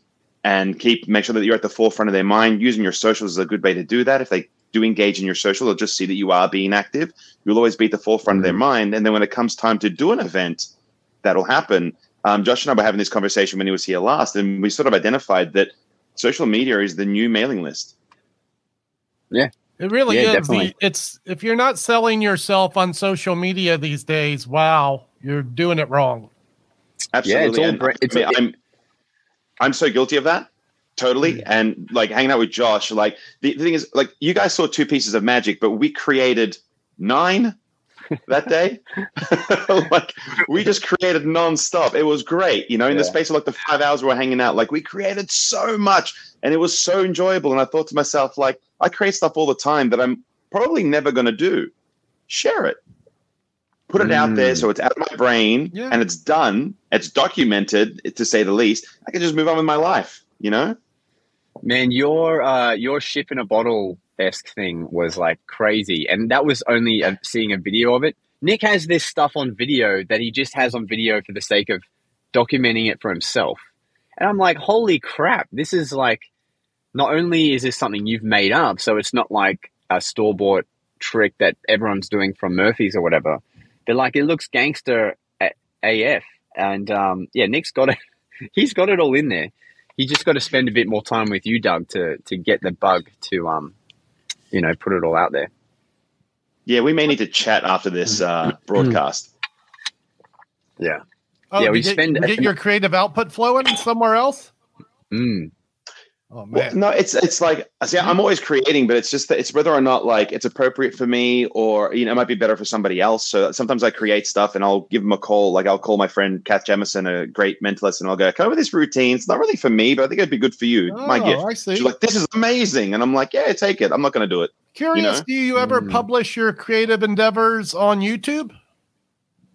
and keep make sure that you're at the forefront of their mind. Using your socials is a good way to do that. If they do engage in your social, they'll just see that you are being active. You'll always be at the forefront of their mm-hmm. mind. And then when it comes time to do an event, that'll happen. Um, Josh and I were having this conversation when he was here last, and we sort of identified that social media is the new mailing list. Yeah. It really yeah, is. The, it's if you're not selling yourself on social media these days, wow, you're doing it wrong. Absolutely. Yeah, it's all, it's, I mean, I'm I'm so guilty of that. Totally. And like hanging out with Josh, like the, the thing is, like you guys saw two pieces of magic, but we created nine [laughs] that day. [laughs] like we just created nonstop. It was great, you know, in yeah. the space of like the five hours we were hanging out, like we created so much and it was so enjoyable. And I thought to myself, like, I create stuff all the time that I'm probably never going to do. Share it. Put it mm. out there mm. so it's out of my brain yeah. and it's done. It's documented, to say the least. I can just move on with my life, you know? Man, your uh, your ship in a bottle esque thing was like crazy, and that was only a, seeing a video of it. Nick has this stuff on video that he just has on video for the sake of documenting it for himself. And I'm like, holy crap, this is like, not only is this something you've made up, so it's not like a store bought trick that everyone's doing from Murphy's or whatever, but like it looks gangster AF. And um, yeah, Nick's got it. [laughs] He's got it all in there. He just got to spend a bit more time with you, Doug, to to get the bug to um, you know, put it all out there. Yeah, we may need to chat after this uh, broadcast. Yeah. Oh, Yeah, we get, spend- get your creative output flowing somewhere else. Mm. Oh man, Well, no, it's it's like see, I'm always creating, but it's just that it's whether or not like it's appropriate for me, or you know, it might be better for somebody else. So sometimes I create stuff and I'll give them a call. Like I'll call my friend Kath Jamison, a great mentalist, and I'll go, "Come over this routine. It's not really for me, but I think it'd be good for you. my Oh, gift." I see. She's like, "This is amazing," and I'm like, "Yeah, take it. I'm not going to do it." Curious, know? do you ever Mm. publish your creative endeavors on YouTube?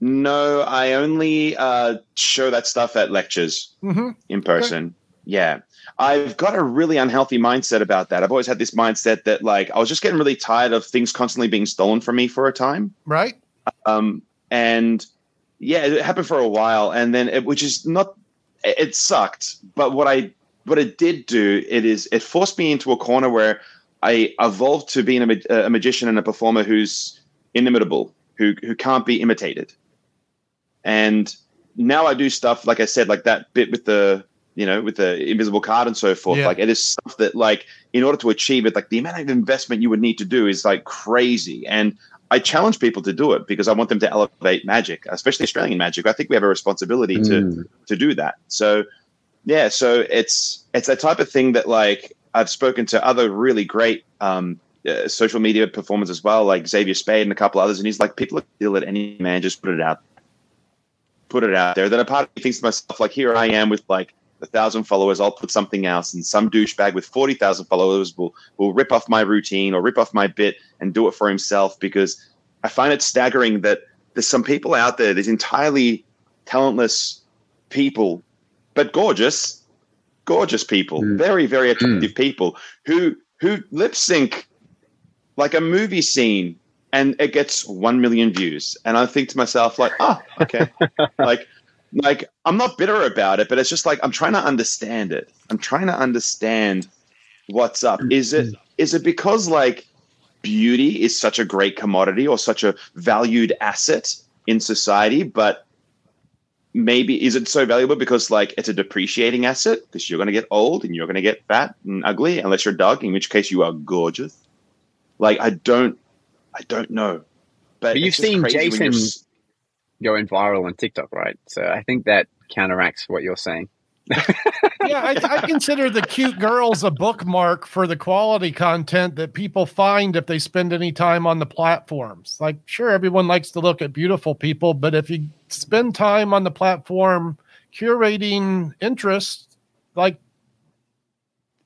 No, I only uh, show that stuff at lectures. hmm in person. Yeah. I've got a really unhealthy mindset about that. I've always had this mindset that like I was just getting really tired of things constantly being stolen from me for a time. Right? Um and yeah, it happened for a while and then it, which is not it sucked, but what I what it did do it is it forced me into a corner where I evolved to being a, a magician and a performer who's inimitable, who who can't be imitated. And now I do stuff like I said, like that bit with the you know with the invisible card and so forth. Yeah. Like it is stuff that like in order to achieve it, like the amount of investment you would need to do is like crazy. And I challenge people to do it because I want them to elevate magic, especially Australian magic. I think we have a responsibility to Mm. to do that. So yeah, so it's it's that type of thing that like I've spoken to other really great um, uh, social media performers as well, like Xavier Spade and a couple others, and he's like, people will let any man just put it out, put it out there. Then a part of me thinks to myself, like, here I am with like a thousand followers, I'll put something else, and some douchebag with forty thousand followers will will rip off my routine or rip off my bit and do it for himself because I find it staggering that there's some people out there, there's entirely talentless people, but gorgeous, gorgeous people, Mm. very, very attractive people who who lip sync like a movie scene and it gets 1 million views. And i think to myself like oh okay. [laughs] Like like i'm not bitter about it but it's just like i'm trying to understand it. I'm trying to understand what's up. Is it is it because like beauty is such a great commodity or such a valued asset in society but maybe is it so valuable because like it's a depreciating asset? Because you're going to get old and you're going to get fat and ugly unless you're a dog in which case you are gorgeous. Like i don't i don't know. But, But you've seen Jason- Going viral on TikTok, right? So I think that counteracts what you're saying. [laughs] Yeah, I, I consider the cute girls a bookmark for the quality content that people find if they spend any time on the platforms. Like, sure, everyone likes to look at beautiful people, but if you spend time on the platform curating interests, like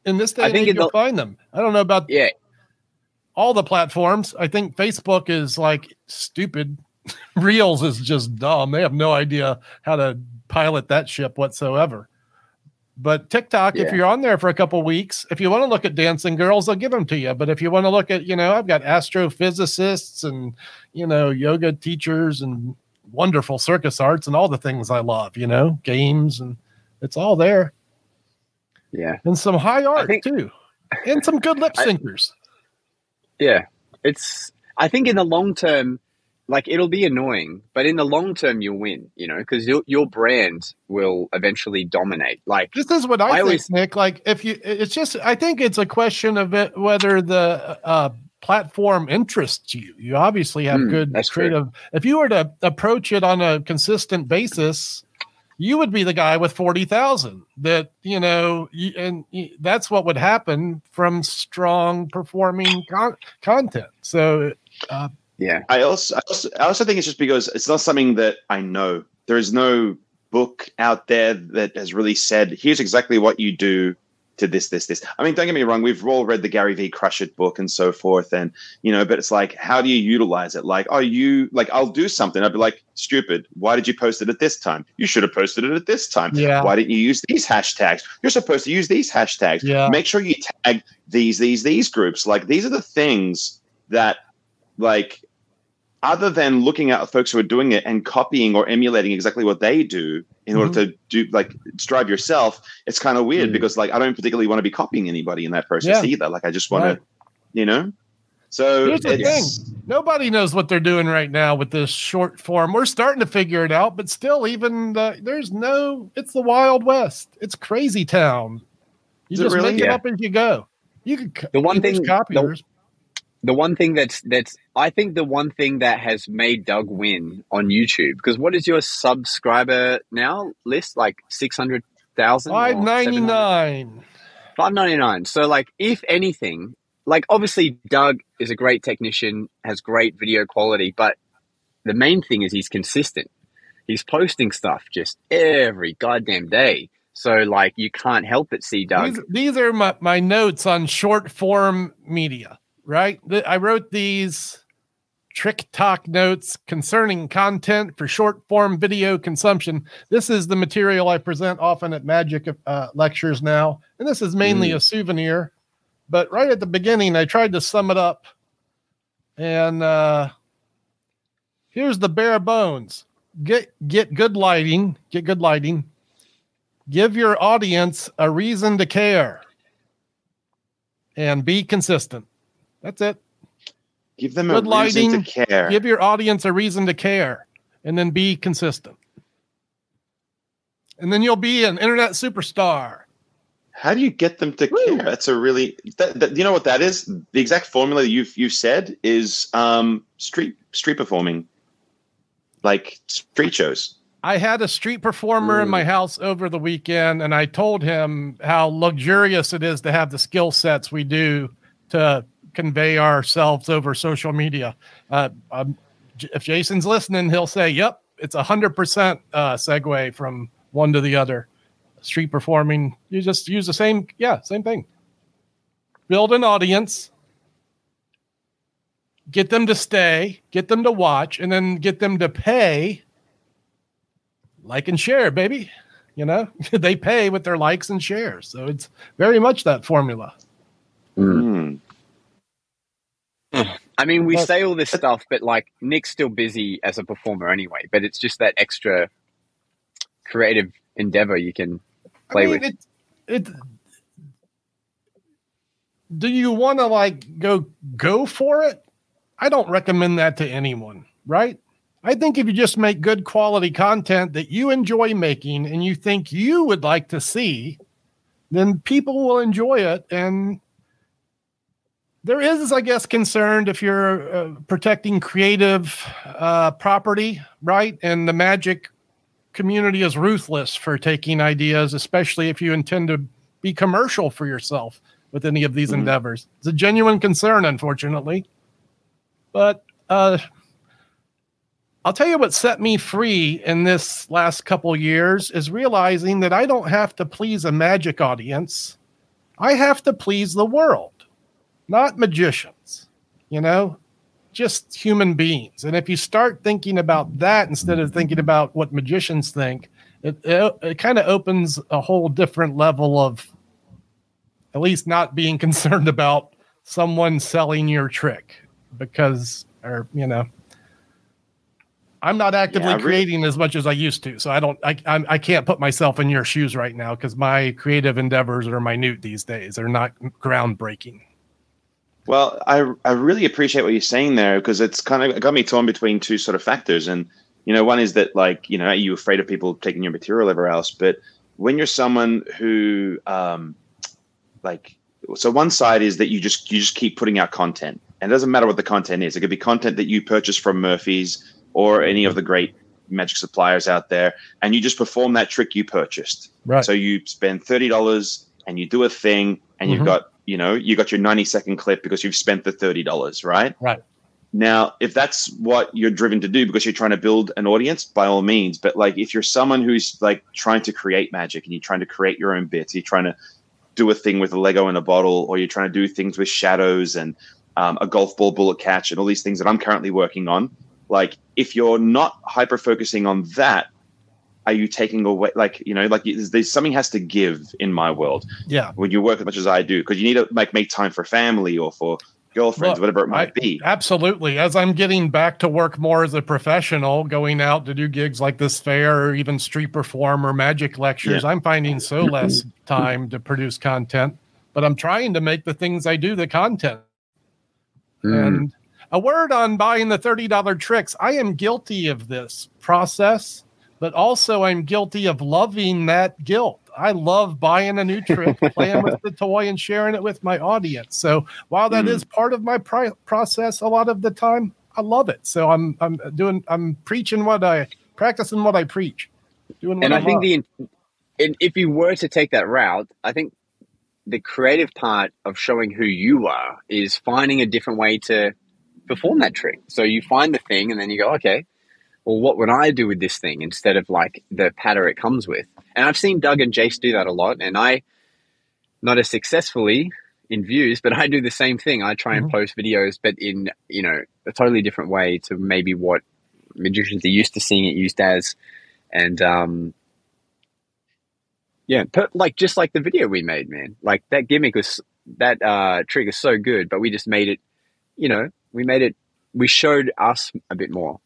in this day I think age, you'll find them. I don't know about Yeah, all the platforms. I think Facebook is like stupid. [laughs] Reels is just dumb. They have no idea how to pilot that ship whatsoever. But TikTok, if you're on there for a couple weeks, if you want to look at dancing girls, they'll give them to you. But if you want to look at, you know, I've got astrophysicists and, you know, yoga teachers and wonderful circus arts and all the things I love, you know, games and it's all there. yeah, And some high art think- too. And some good lip I- syncers. yeah. It's. I think in the long term, like it'll be annoying, but in the long term, you'll win. You know, because your your brand will eventually dominate. Like This is what I, I think, always- Nick. Like, if you, it's just, I think it's a question of it, whether the uh, platform interests you. You obviously have Hmm, good that's true. creative. If you were to approach it on a consistent basis, you would be the guy with forty thousand. That you know, you, and you, that's what would happen from strong performing con- content. So, uh, yeah, I also, I also I also think it's just because it's not something that I know. There is no book out there that has really said, here's exactly what you do to this, this, this. I mean, don't get me wrong, we've all read the Gary V. Crush It book and so forth. And, you know, but it's like, how do you utilize it? Like, are you like I'll do something. I'd be like, stupid, why did you post it at this time? You should have posted it at this time. Yeah. Why didn't you use these hashtags? You're supposed to use these hashtags. Yeah. Make sure you tag these, these, these groups. Like these are the things that like other than looking at folks who are doing it and copying or emulating exactly what they do in Mhm. order to do like strive yourself, it's kind of weird Mm. because like I don't particularly want to be copying anybody in that process Yeah. either. Like I just want Right. to, you know. So Here's the it's Nobody knows what they're doing right now with this short form. We're starting to figure it out, but still, even the, there's no. It's the Wild West. It's crazy town. You Is just really? make it up as you go. You could The one there's thing- the- the one thing that's that's I think the one thing that has made Doug win on YouTube because what is your subscriber now list like six hundred thousand Five ninety nine. five ninety nine 599. so like if anything like obviously Doug is a great technician has great video quality but the main thing is he's consistent he's posting stuff just every goddamn day so like you can't help but see Doug These, these are my, my notes on short form media, right? I wrote these trick talk notes concerning content for short form video consumption. This is the material I present often at Magic uh, lectures now, and this is mainly a souvenir. But right at the beginning, I tried to sum it up, and uh, here's the bare bones: get get good lighting, get good lighting give your audience a reason to care and be consistent. That's it. Give them good a reason lighting, to care. Give your audience a reason to care and then be consistent. And then you'll be an internet superstar. How do you get them to care? That's a really that, that, you know what that is. The exact formula you've you've said is um, street street performing, like street shows. I had a street performer in my house over the weekend, and I told him how luxurious it is to have the skill sets we do to convey ourselves over social media. Uh, um, if Jason's listening, he'll say, "Yep, it's a hundred percent uh, segue from one to the other." Street performing, you just use the same, yeah, same thing. Build an audience, get them to stay, get them to watch, and then get them to pay like and share, baby. You know, [laughs] they pay with their likes and shares. So it's very much that formula. Hmm. I mean, we say all this stuff, but like Nick's still busy as a performer anyway. But it's just that extra creative endeavor you can play I mean, with. it, it, do you want to like go go for it? I don't recommend that to anyone, right? I think if you just make good quality content that you enjoy making and you think you would like to see, then people will enjoy it. And there is, I guess, concerned if you're uh, protecting creative uh, property, right? And the magic community is ruthless for taking ideas, especially if you intend to be commercial for yourself with any of these Mhm. endeavors. It's a genuine concern, unfortunately. But uh, I'll tell you what set me free in this last couple years is realizing that I don't have to please a magic audience. I have to please the world, not magicians, you know, just human beings. And if you start thinking about that instead of thinking about what magicians think, it, it, it kind of opens a whole different level of at least not being [laughs] concerned about someone selling your trick because, or, you know, I'm not actively Yeah, I re- creating as much as I used to, so I don't. I I'm, I can't put myself in your shoes right now because my creative endeavors are minute these days. They're not groundbreaking. Well, I I really appreciate what you're saying there because it's kind of got me torn between two sort of factors, and you know, one is that like you know, are you afraid of people taking your material everywhere else? But when you're someone who um, like, so one side is that you just you just keep putting out content, and it doesn't matter what the content is. It could be content that you purchase from Murphy's or any of the great magic suppliers out there, and you just perform that trick you purchased. Right. So you spend thirty dollars and you do a thing, and you've Mhm. got you know you got your ninety second clip because you've spent the thirty dollars, right? Right. Now, if that's what you're driven to do because you're trying to build an audience, by all means. But like, if you're someone who's like trying to create magic and you're trying to create your own bits, you're trying to do a thing with a Lego in a bottle, or you're trying to do things with shadows and um, a golf ball bullet catch and all these things that I'm currently working on. Like, if you're not hyper focusing on that, are you taking away? Like, you know, like there's, there's something has to give in my world Yeah. when you work as much as I do because you need to like make time for family or for girlfriends, Look, whatever it might I- be. Absolutely. As I'm getting back to work more as a professional, going out to do gigs like this fair or even street perform or magic lectures, I'm finding so less time to produce content. But I'm trying to make the things I do the content. Mm. And a word on buying the $30 tricks. I am guilty of this process, but also I'm guilty of loving that guilt. I love buying a new trick, [laughs] playing with the toy, and sharing it with my audience. So while that Mm. is part of my pri- process, a lot of the time, I love it. So I'm I'm doing I'm preaching what I practicing what I preach, doing what and I, I think love. the and if you were to take that route, I think the creative part of showing who you are is finding a different way to perform that trick. So you find the thing, and then you go, okay, well, what would I do with this thing instead of like the patter it comes with? And I've seen Doug and Jace do that a lot, and I not as successfully in views, but I do the same thing. I try and post videos, but in you know a totally different way to maybe what magicians are used to seeing it used as, and um, yeah, per, like just like the video we made, man. Like that gimmick was that uh, trick is so good, but we just made it. You know, we made it. We showed us a bit more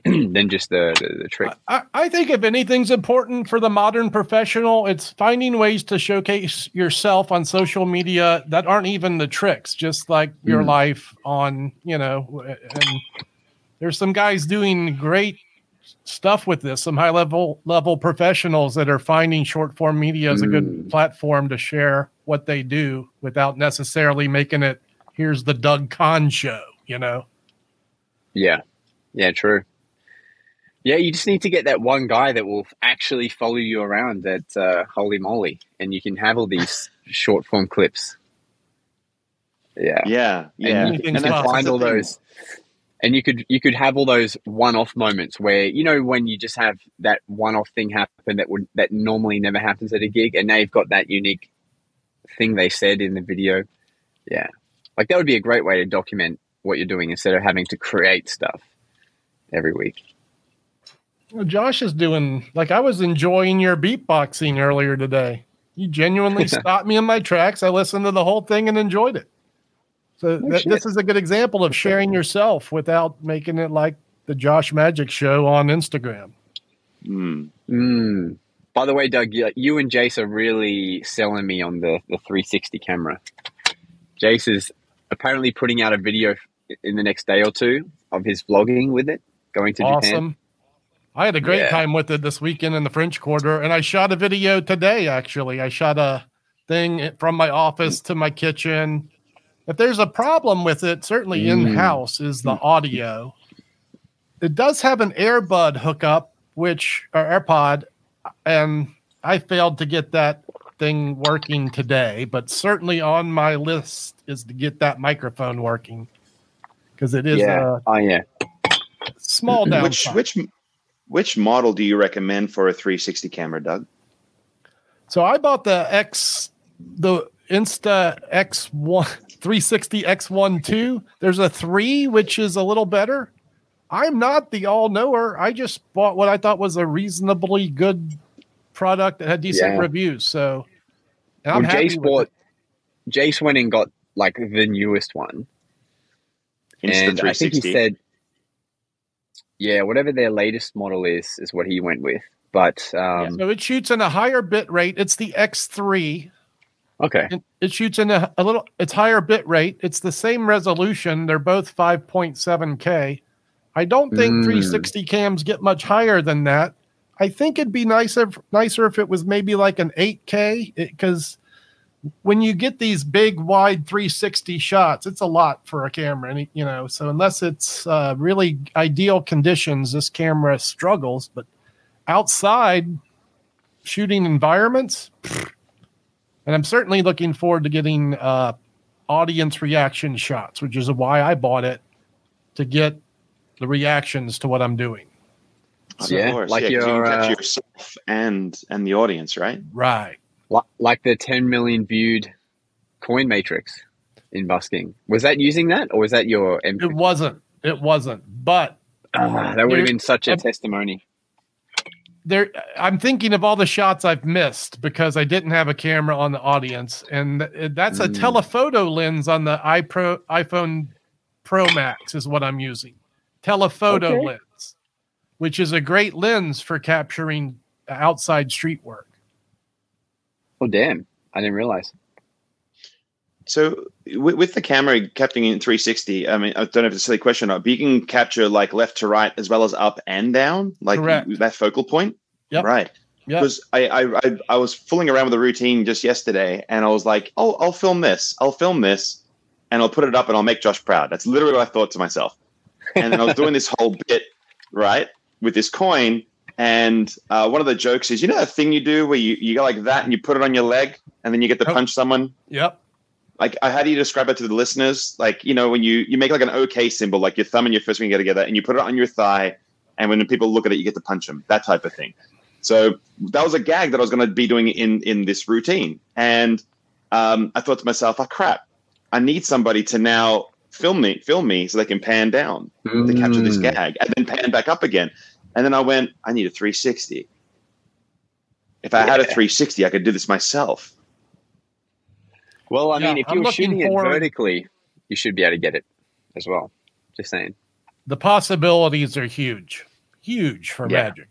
[clears throat] than just the the, the trick. I, I think if anything's important for the modern professional, it's finding ways to showcase yourself on social media that aren't even the tricks, just like your Mm. life on, you know, and there's some guys doing great stuff with this, some high level level professionals that are finding short form media as a good Mm. platform to share what they do without necessarily making it here's the Doug Conn show, you know. Yeah, yeah, true. Yeah, you just need to get that one guy that will actually follow you around. That uh, holy moly, and you can have all these [laughs] short form clips. Yeah, Yeah, yeah. and you can possible. find all those and you could you could have all those one-off moments where you know when you just have that one-off thing happen that would that normally never happens at a gig and now you've got that unique thing they said in the video yeah like that would be a great way to document what you're doing instead of having to create stuff every week Josh is doing like I was enjoying your beatboxing earlier today. You genuinely [laughs] stopped me in my tracks. I listened to the whole thing and enjoyed it. So Oh, th- this is a good example of sharing yourself without making it like the Josh Magic show on Instagram. Mm. mm. by the way doug you, you and jace are really selling me on the, the 360 camera jace is apparently putting out a video in the next day or two of his vlogging with it going to japan awesome. I had a great Yeah. time with it this weekend in the French Quarter, and I shot a video today. Actually, I shot a thing from my office to my kitchen. If there's a problem with it, certainly Mm. in house is the audio. It does have an earbud hookup, which or AirPod, and I failed to get that thing working today. But certainly on my list is to get that microphone working because it is yeah a oh yeah small downside. which which model do you recommend for a 360 camera, Doug? So I bought the X, the Insta X1 360 X1 2. There's a three, which is a little better. I'm not the all knower. I just bought what I thought was a reasonably good product that had decent Yeah. reviews. So and I'm well, happy Jace bought. Jace went and got like the newest one, Insta and I think he said, "Yeah, whatever their latest model is, is what he went with." But um, So it shoots in a higher bit rate. It's the X3. okay, It, it shoots in a, a little, it's higher bit rate. It's the same resolution. They're both 5.7K. I don't think Mm. 360 cams get much higher than that. I think it'd be nicer, nicer if it was maybe like an 8K because when you get these big, wide 360 shots, it's a lot for a camera. And, you know, so unless it's uh, really ideal conditions, this camera struggles. But outside shooting environments, and I'm certainly looking forward to getting uh, audience reaction shots, which is why I bought it to get the reactions to what I'm doing. Of Yeah, course. like 'cause you your, can catch uh, yourself and and the audience, right? Right. Li- like the 10 million viewed coin matrix in busking. Was that using that, or was that your? M- It wasn't. It wasn't. But Ah, that would have been such a um, testimony. there I'm thinking of all the shots I've missed because I didn't have a camera on the audience, and that's a Mm. telephoto lens on the iPro iPhone Pro Max is what I'm using. Telephoto Okay. lens, which is a great lens for capturing outside street work. Oh damn! I didn't realize. So with, with the camera capturing in 360, I mean, I don't know if it's a silly question or not, but you can capture like left to right as well as up and down, like Correct. that focal point. Yep. Right. Yeah, Because I, I, I I was fooling around with a routine just yesterday, and I was like, "Oh, I'll film this. I'll film this, and I'll put it up, and I'll make Josh proud." That's literally what I thought to myself. And then I was doing this whole bit, right, with this coin, and uh, one of the jokes is, you know, that thing you do where you, you go like that, and you put it on your leg, and then you get to Oh. punch someone. yep. Like, uh, how do you describe it to the listeners? Like, you know, when you you make like an OK symbol, like your thumb and your first finger together, and you put it on your thigh, and when people look at it, you get to punch them. That type of thing. So that was a gag that I was going to be doing in in this routine, and um, I thought to myself, "Oh crap! I need somebody to now film me, film me, so they can pan down to capture this Mm. gag, and then pan back up again." And then I went, "I need a 360. If I had a 360, I could do this myself." Well, I Yeah, mean, if I'm you're looking shooting it vertically, you should be able to get it as well. Just saying. The possibilities are huge, huge for Yeah. magic.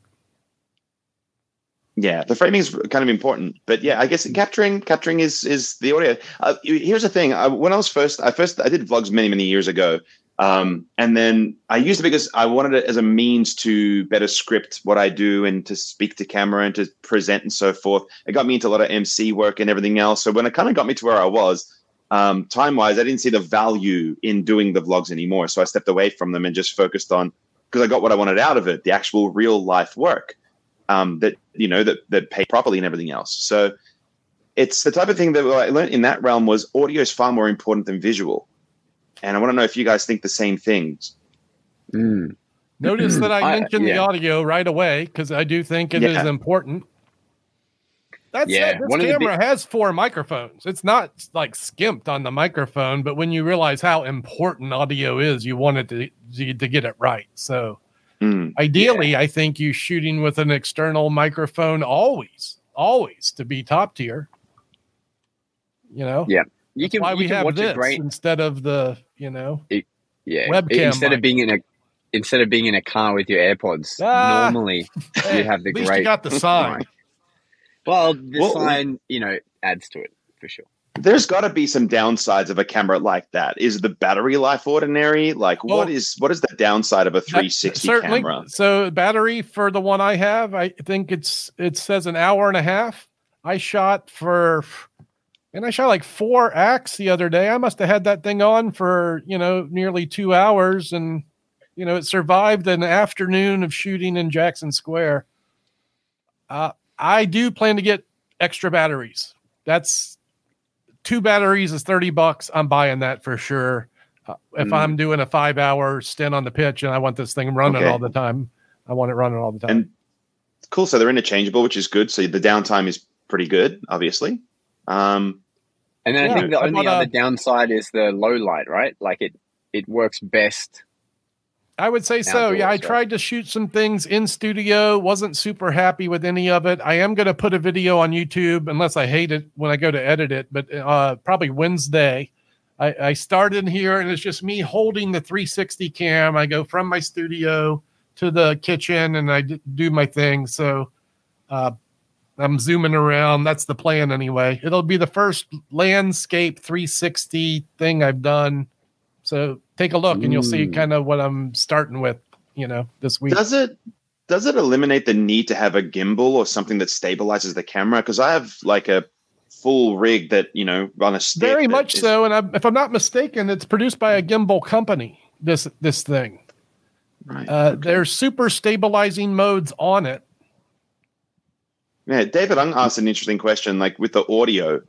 Yeah, the framing is kind of important, but yeah, I guess capturing capturing is is the audio. Uh, here's the thing: I, when I was first, I first I did vlogs many many years ago, um, and then I used it because I wanted it as a means to better script what I do and to speak to camera and to present and so forth. It got me into a lot of MC work and everything else. So when it kind of got me to where I was, um, time wise, I didn't see the value in doing the vlogs anymore. So I stepped away from them and just focused on because I got what I wanted out of it, the actual real life work um, that you know that that pay properly and everything else. So it's the type of thing that I learned in that realm was audio is far more important than visual. And I want to know if you guys think the same things. Mm. Notice that I I- mentioned the audio right away because I do think it is Yeah. important. That's Yeah, said, this one of the camera has four microphones. It's not like skimped on the microphone, but when you realize how important audio is, you want it to, to, to get it right. So Mm. ideally, I think you shooting with an external microphone always, always to be top tier. You know, Yeah, You can, why you we can have watch this a great instead of the, you know, yeah. webcam instead mic. of being in a instead of being in a car with your AirPods, Ah. normally [laughs] Hey, you have the at least great. you got the sign. Well, the Well- sign, you know, adds to it for sure. There's got to be some downsides of a camera like that. Is the battery life ordinary? Like, what Well- is what is the downside of a 360 Certainly. camera? So battery for the one I have, I think it's it says an hour and a half. I shot for and I shot like four acts the other day. I must have had that thing on for, you know, nearly two hours and you know, it survived an afternoon of shooting in Jackson Square. Uh, I do plan to get extra batteries. That's two batteries is 30 bucks. I'm buying that for sure. Uh, if Mm. I'm doing a five hour stint on the pitch and I want this thing running Okay. all the time, I want it running all the time. And cool. So they're interchangeable, which is good. So the downtime is pretty good, obviously. Um, And then Yeah, I think the only other downside is the low light, right? Like it, it works best. I would say so. Yeah, I tried to shoot some things in studio, wasn't super happy with any of it. I am going to put a video on YouTube unless I hate it when I go to edit it, but uh, probably Wednesday. I, I started here and it's just me holding the 360 cam. I go from my studio to the kitchen and I d- do my thing. So uh, I'm zooming around. That's the plan anyway. It'll be the first landscape 360 thing I've done. So take a look and you'll see kind of what I'm starting with, you know, this week. does it does it eliminate the need to have a gimbal or something that stabilizes the camera? Because I have like a full rig that you know on a stick. Very much is- so. And I, if I'm not mistaken, it's produced by a gimbal company. This this thing. Right. Uh, There's super stabilizing modes on it. Yeah, David Ung asked an interesting question. Like with the audio,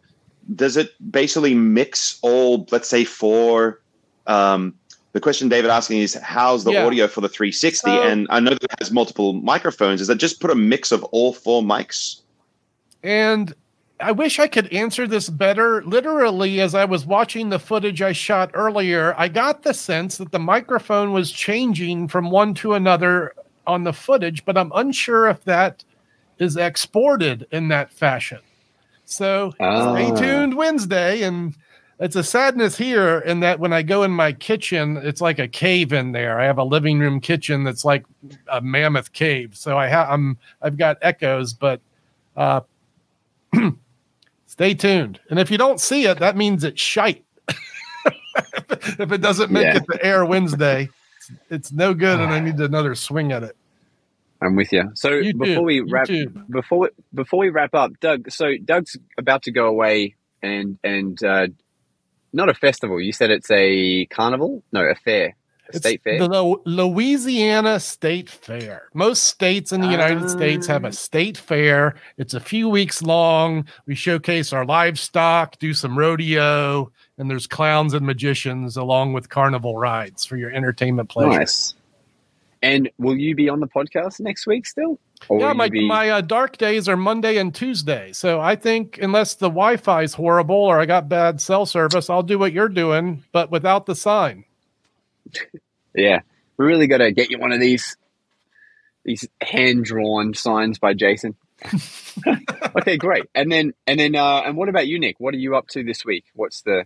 does it basically mix all, let's say, four? Um, the question David asking is, how's the Yeah. audio for the 360? So- and I know that it has multiple microphones. Is that just put a mix of all four mics? And I wish I could answer this better. Literally, as I was watching the footage I shot earlier, I got the sense that the microphone was changing from one to another on the footage, but I'm unsure if that is exported in that fashion. So Ah. stay tuned Wednesday. And it's a sadness here in that when I go in my kitchen, it's like a cave in there. I have a living room kitchen that's like a mammoth cave. So I have I'm I've got echoes, but uh [clears throat] stay tuned. And if you don't see it, that means it's shite. [laughs] if it doesn't make Yeah. it to air Wednesday, it's, it's no good and I need another swing at it. I'm with you. So YouTube, before we wrap, before we, before we wrap up, Doug. So Doug's about to go away and and uh, not a festival. You said it's a carnival? No, a fair, a state fair. The Louisiana State Fair. Most states in the United Ah. States have a state fair. It's a few weeks long. We showcase our livestock, do some rodeo, and there's clowns and magicians along with carnival rides for your entertainment pleasure. nice. And will you be on the podcast next week still? Or Yeah, my, be- my uh, dark days are Monday and Tuesday. So I think unless the Wi-Fi is horrible or I got bad cell service, I'll do what you're doing, but without the sign. [laughs] Yeah, we really got to get you one of these these hand drawn signs by Jason. [laughs] okay, great. And then and then uh, and what about you, Nick? What are you up to this week? What's the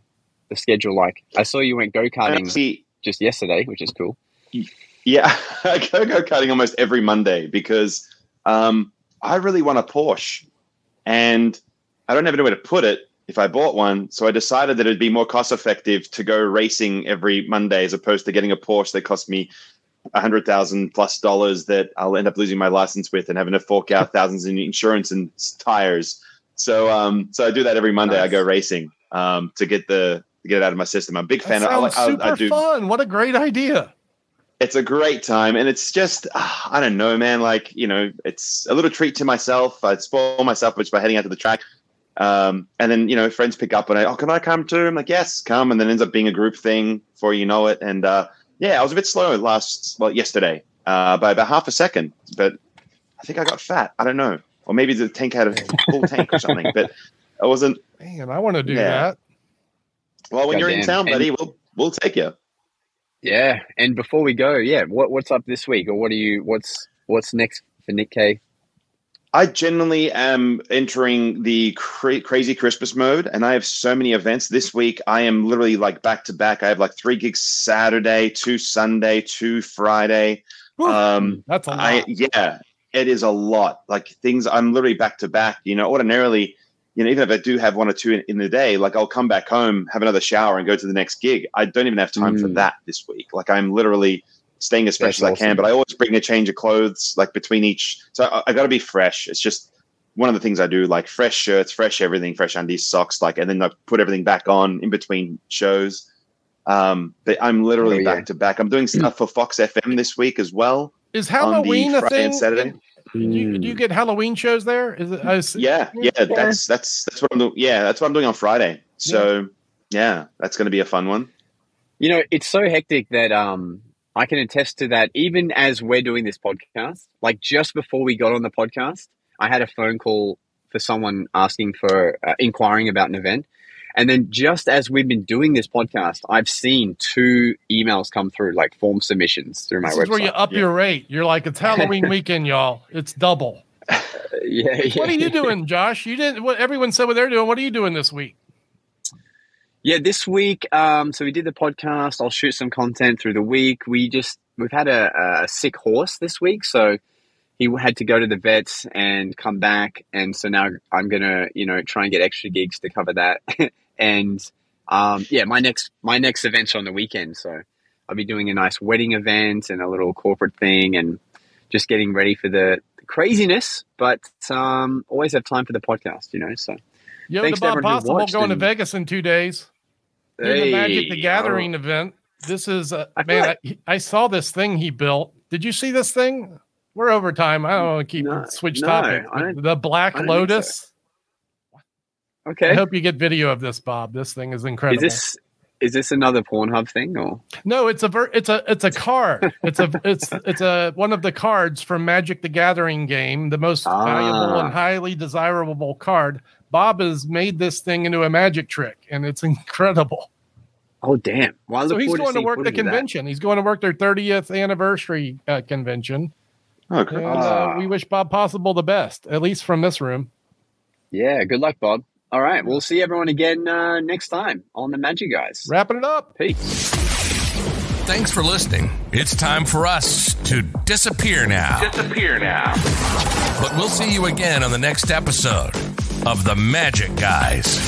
the schedule like? I saw you went go karting just yesterday, which is cool. Yeah, [laughs] I go go karting almost every Monday because um, I really want a Porsche, and I don't have anywhere to put it if I bought one. So I decided that it'd be more cost effective to go racing every Monday as opposed to getting a Porsche that cost me a hundred thousand plus dollars that I'll end up losing my license with and having to fork out [laughs] thousands in insurance and tires. So um, so I do that every Monday. I go racing um, to get the to get it out of my system. I'm a big That fan. I, sounds like- I, super I do fun. What a great idea. It's a great time and it's just ah, i don't know man like you know it's a little treat to myself. I spoil myself just by heading out to the track. Um, and then you know friends pick up and I, oh can i come too? I'm like yes come and then it ends up being a group thing before you know it. And uh, yeah i was a bit slow last well yesterday uh, by about half a second but i think i got fat. I don't know. Or maybe the tank had a full tank or something but i wasn't Man, I want to do Yeah. that. well when you're in town buddy we'll we'll take you Yeah. And before we go, yeah, what what's up this week, or what are you? What's what's next for Nick Kay? I generally am entering the cra- crazy Christmas mode, and I have so many events this week. I am literally like back to back. I have like three gigs Saturday, two Sunday, two Friday. Whew, Um, That's a lot. I yeah, it is a lot. Like things, I'm literally back to back. You know, ordinarily, you know, even if I do have one or two in, in the day, like I'll come back home, have another shower, and go to the next gig. I don't even have time for Mm. that this week. Like I'm literally staying as fresh That's as I awesome. can. But I always bring a change of clothes, like between each. So I, I got to be fresh. It's just one of the things I do, like fresh shirts, fresh everything, fresh undies, socks, like, and then I put everything back on in between shows. Um, but I'm literally Oh, yeah. back to back. I'm doing stuff [clears throat] for Fox FM this week as well. Is on the Halloween a Friday thing? and Saturday. Do you, do you get Halloween shows there? Is it? I s- Yeah, yeah, Yeah. that's that's that's what I'm doing. Yeah, that's what I'm doing on Friday. So yeah, that's going to be a fun one. You know, it's so hectic that um I can attest to that. Even as we're doing this podcast, like just before we got on the podcast, I had a phone call for someone asking for uh, inquiring about an event. And then just as we've been doing this podcast, I've seen two emails come through, like form submissions through my This website. where you up Yeah. your rate. You're like, it's Halloween [laughs] weekend, y'all. It's double. [laughs] yeah, yeah. What are you doing, [laughs] Josh? You didn't. What everyone said what they're doing. What are you doing this week? Yeah, this week, um, so we did the podcast. I'll shoot some content through the week. We just we've had a, a sick horse this week, so he had to go to the vets and come back, and so now I'm gonna you know try and get extra gigs to cover that. And um, yeah, my next my next event's on the weekend, so I'll be doing a nice wedding event and a little corporate thing, and just getting ready for the craziness. But um, always have time for the podcast, you know. So Yo, Thanks the Bob Possible going to Vegas in two days. Doing the Magic the Hey, Gathering event. This is uh, I man. I, I saw this thing he built. Did you see this thing? We're over time. I don't want to keep No, switch no, topic. The Black I don't think so. Lotus. I hope you get video of this, Bob. This thing is incredible. Is incredible. this is this another Pornhub thing or? No, it's a ver- it's a it's a card. It's a it's it's a one of the cards from Magic the Gathering game, the most Ah. valuable and highly desirable card. Bob has made this thing into a magic trick, and it's [laughs] incredible. Oh damn! Well, So he's going to seeing work the footage of that. convention. He's going to work their 30th anniversary uh, convention. Okay. And, uh, we wish Bob Possible the best, at least from this room. Yeah, good luck, Bob. All right, we'll see everyone again uh, next time on the Magic Guys. Wrapping it up. Peace. Thanks for listening. It's time for us to disappear now. Disappear now. But we'll see you again on the next episode of The Magic Guys.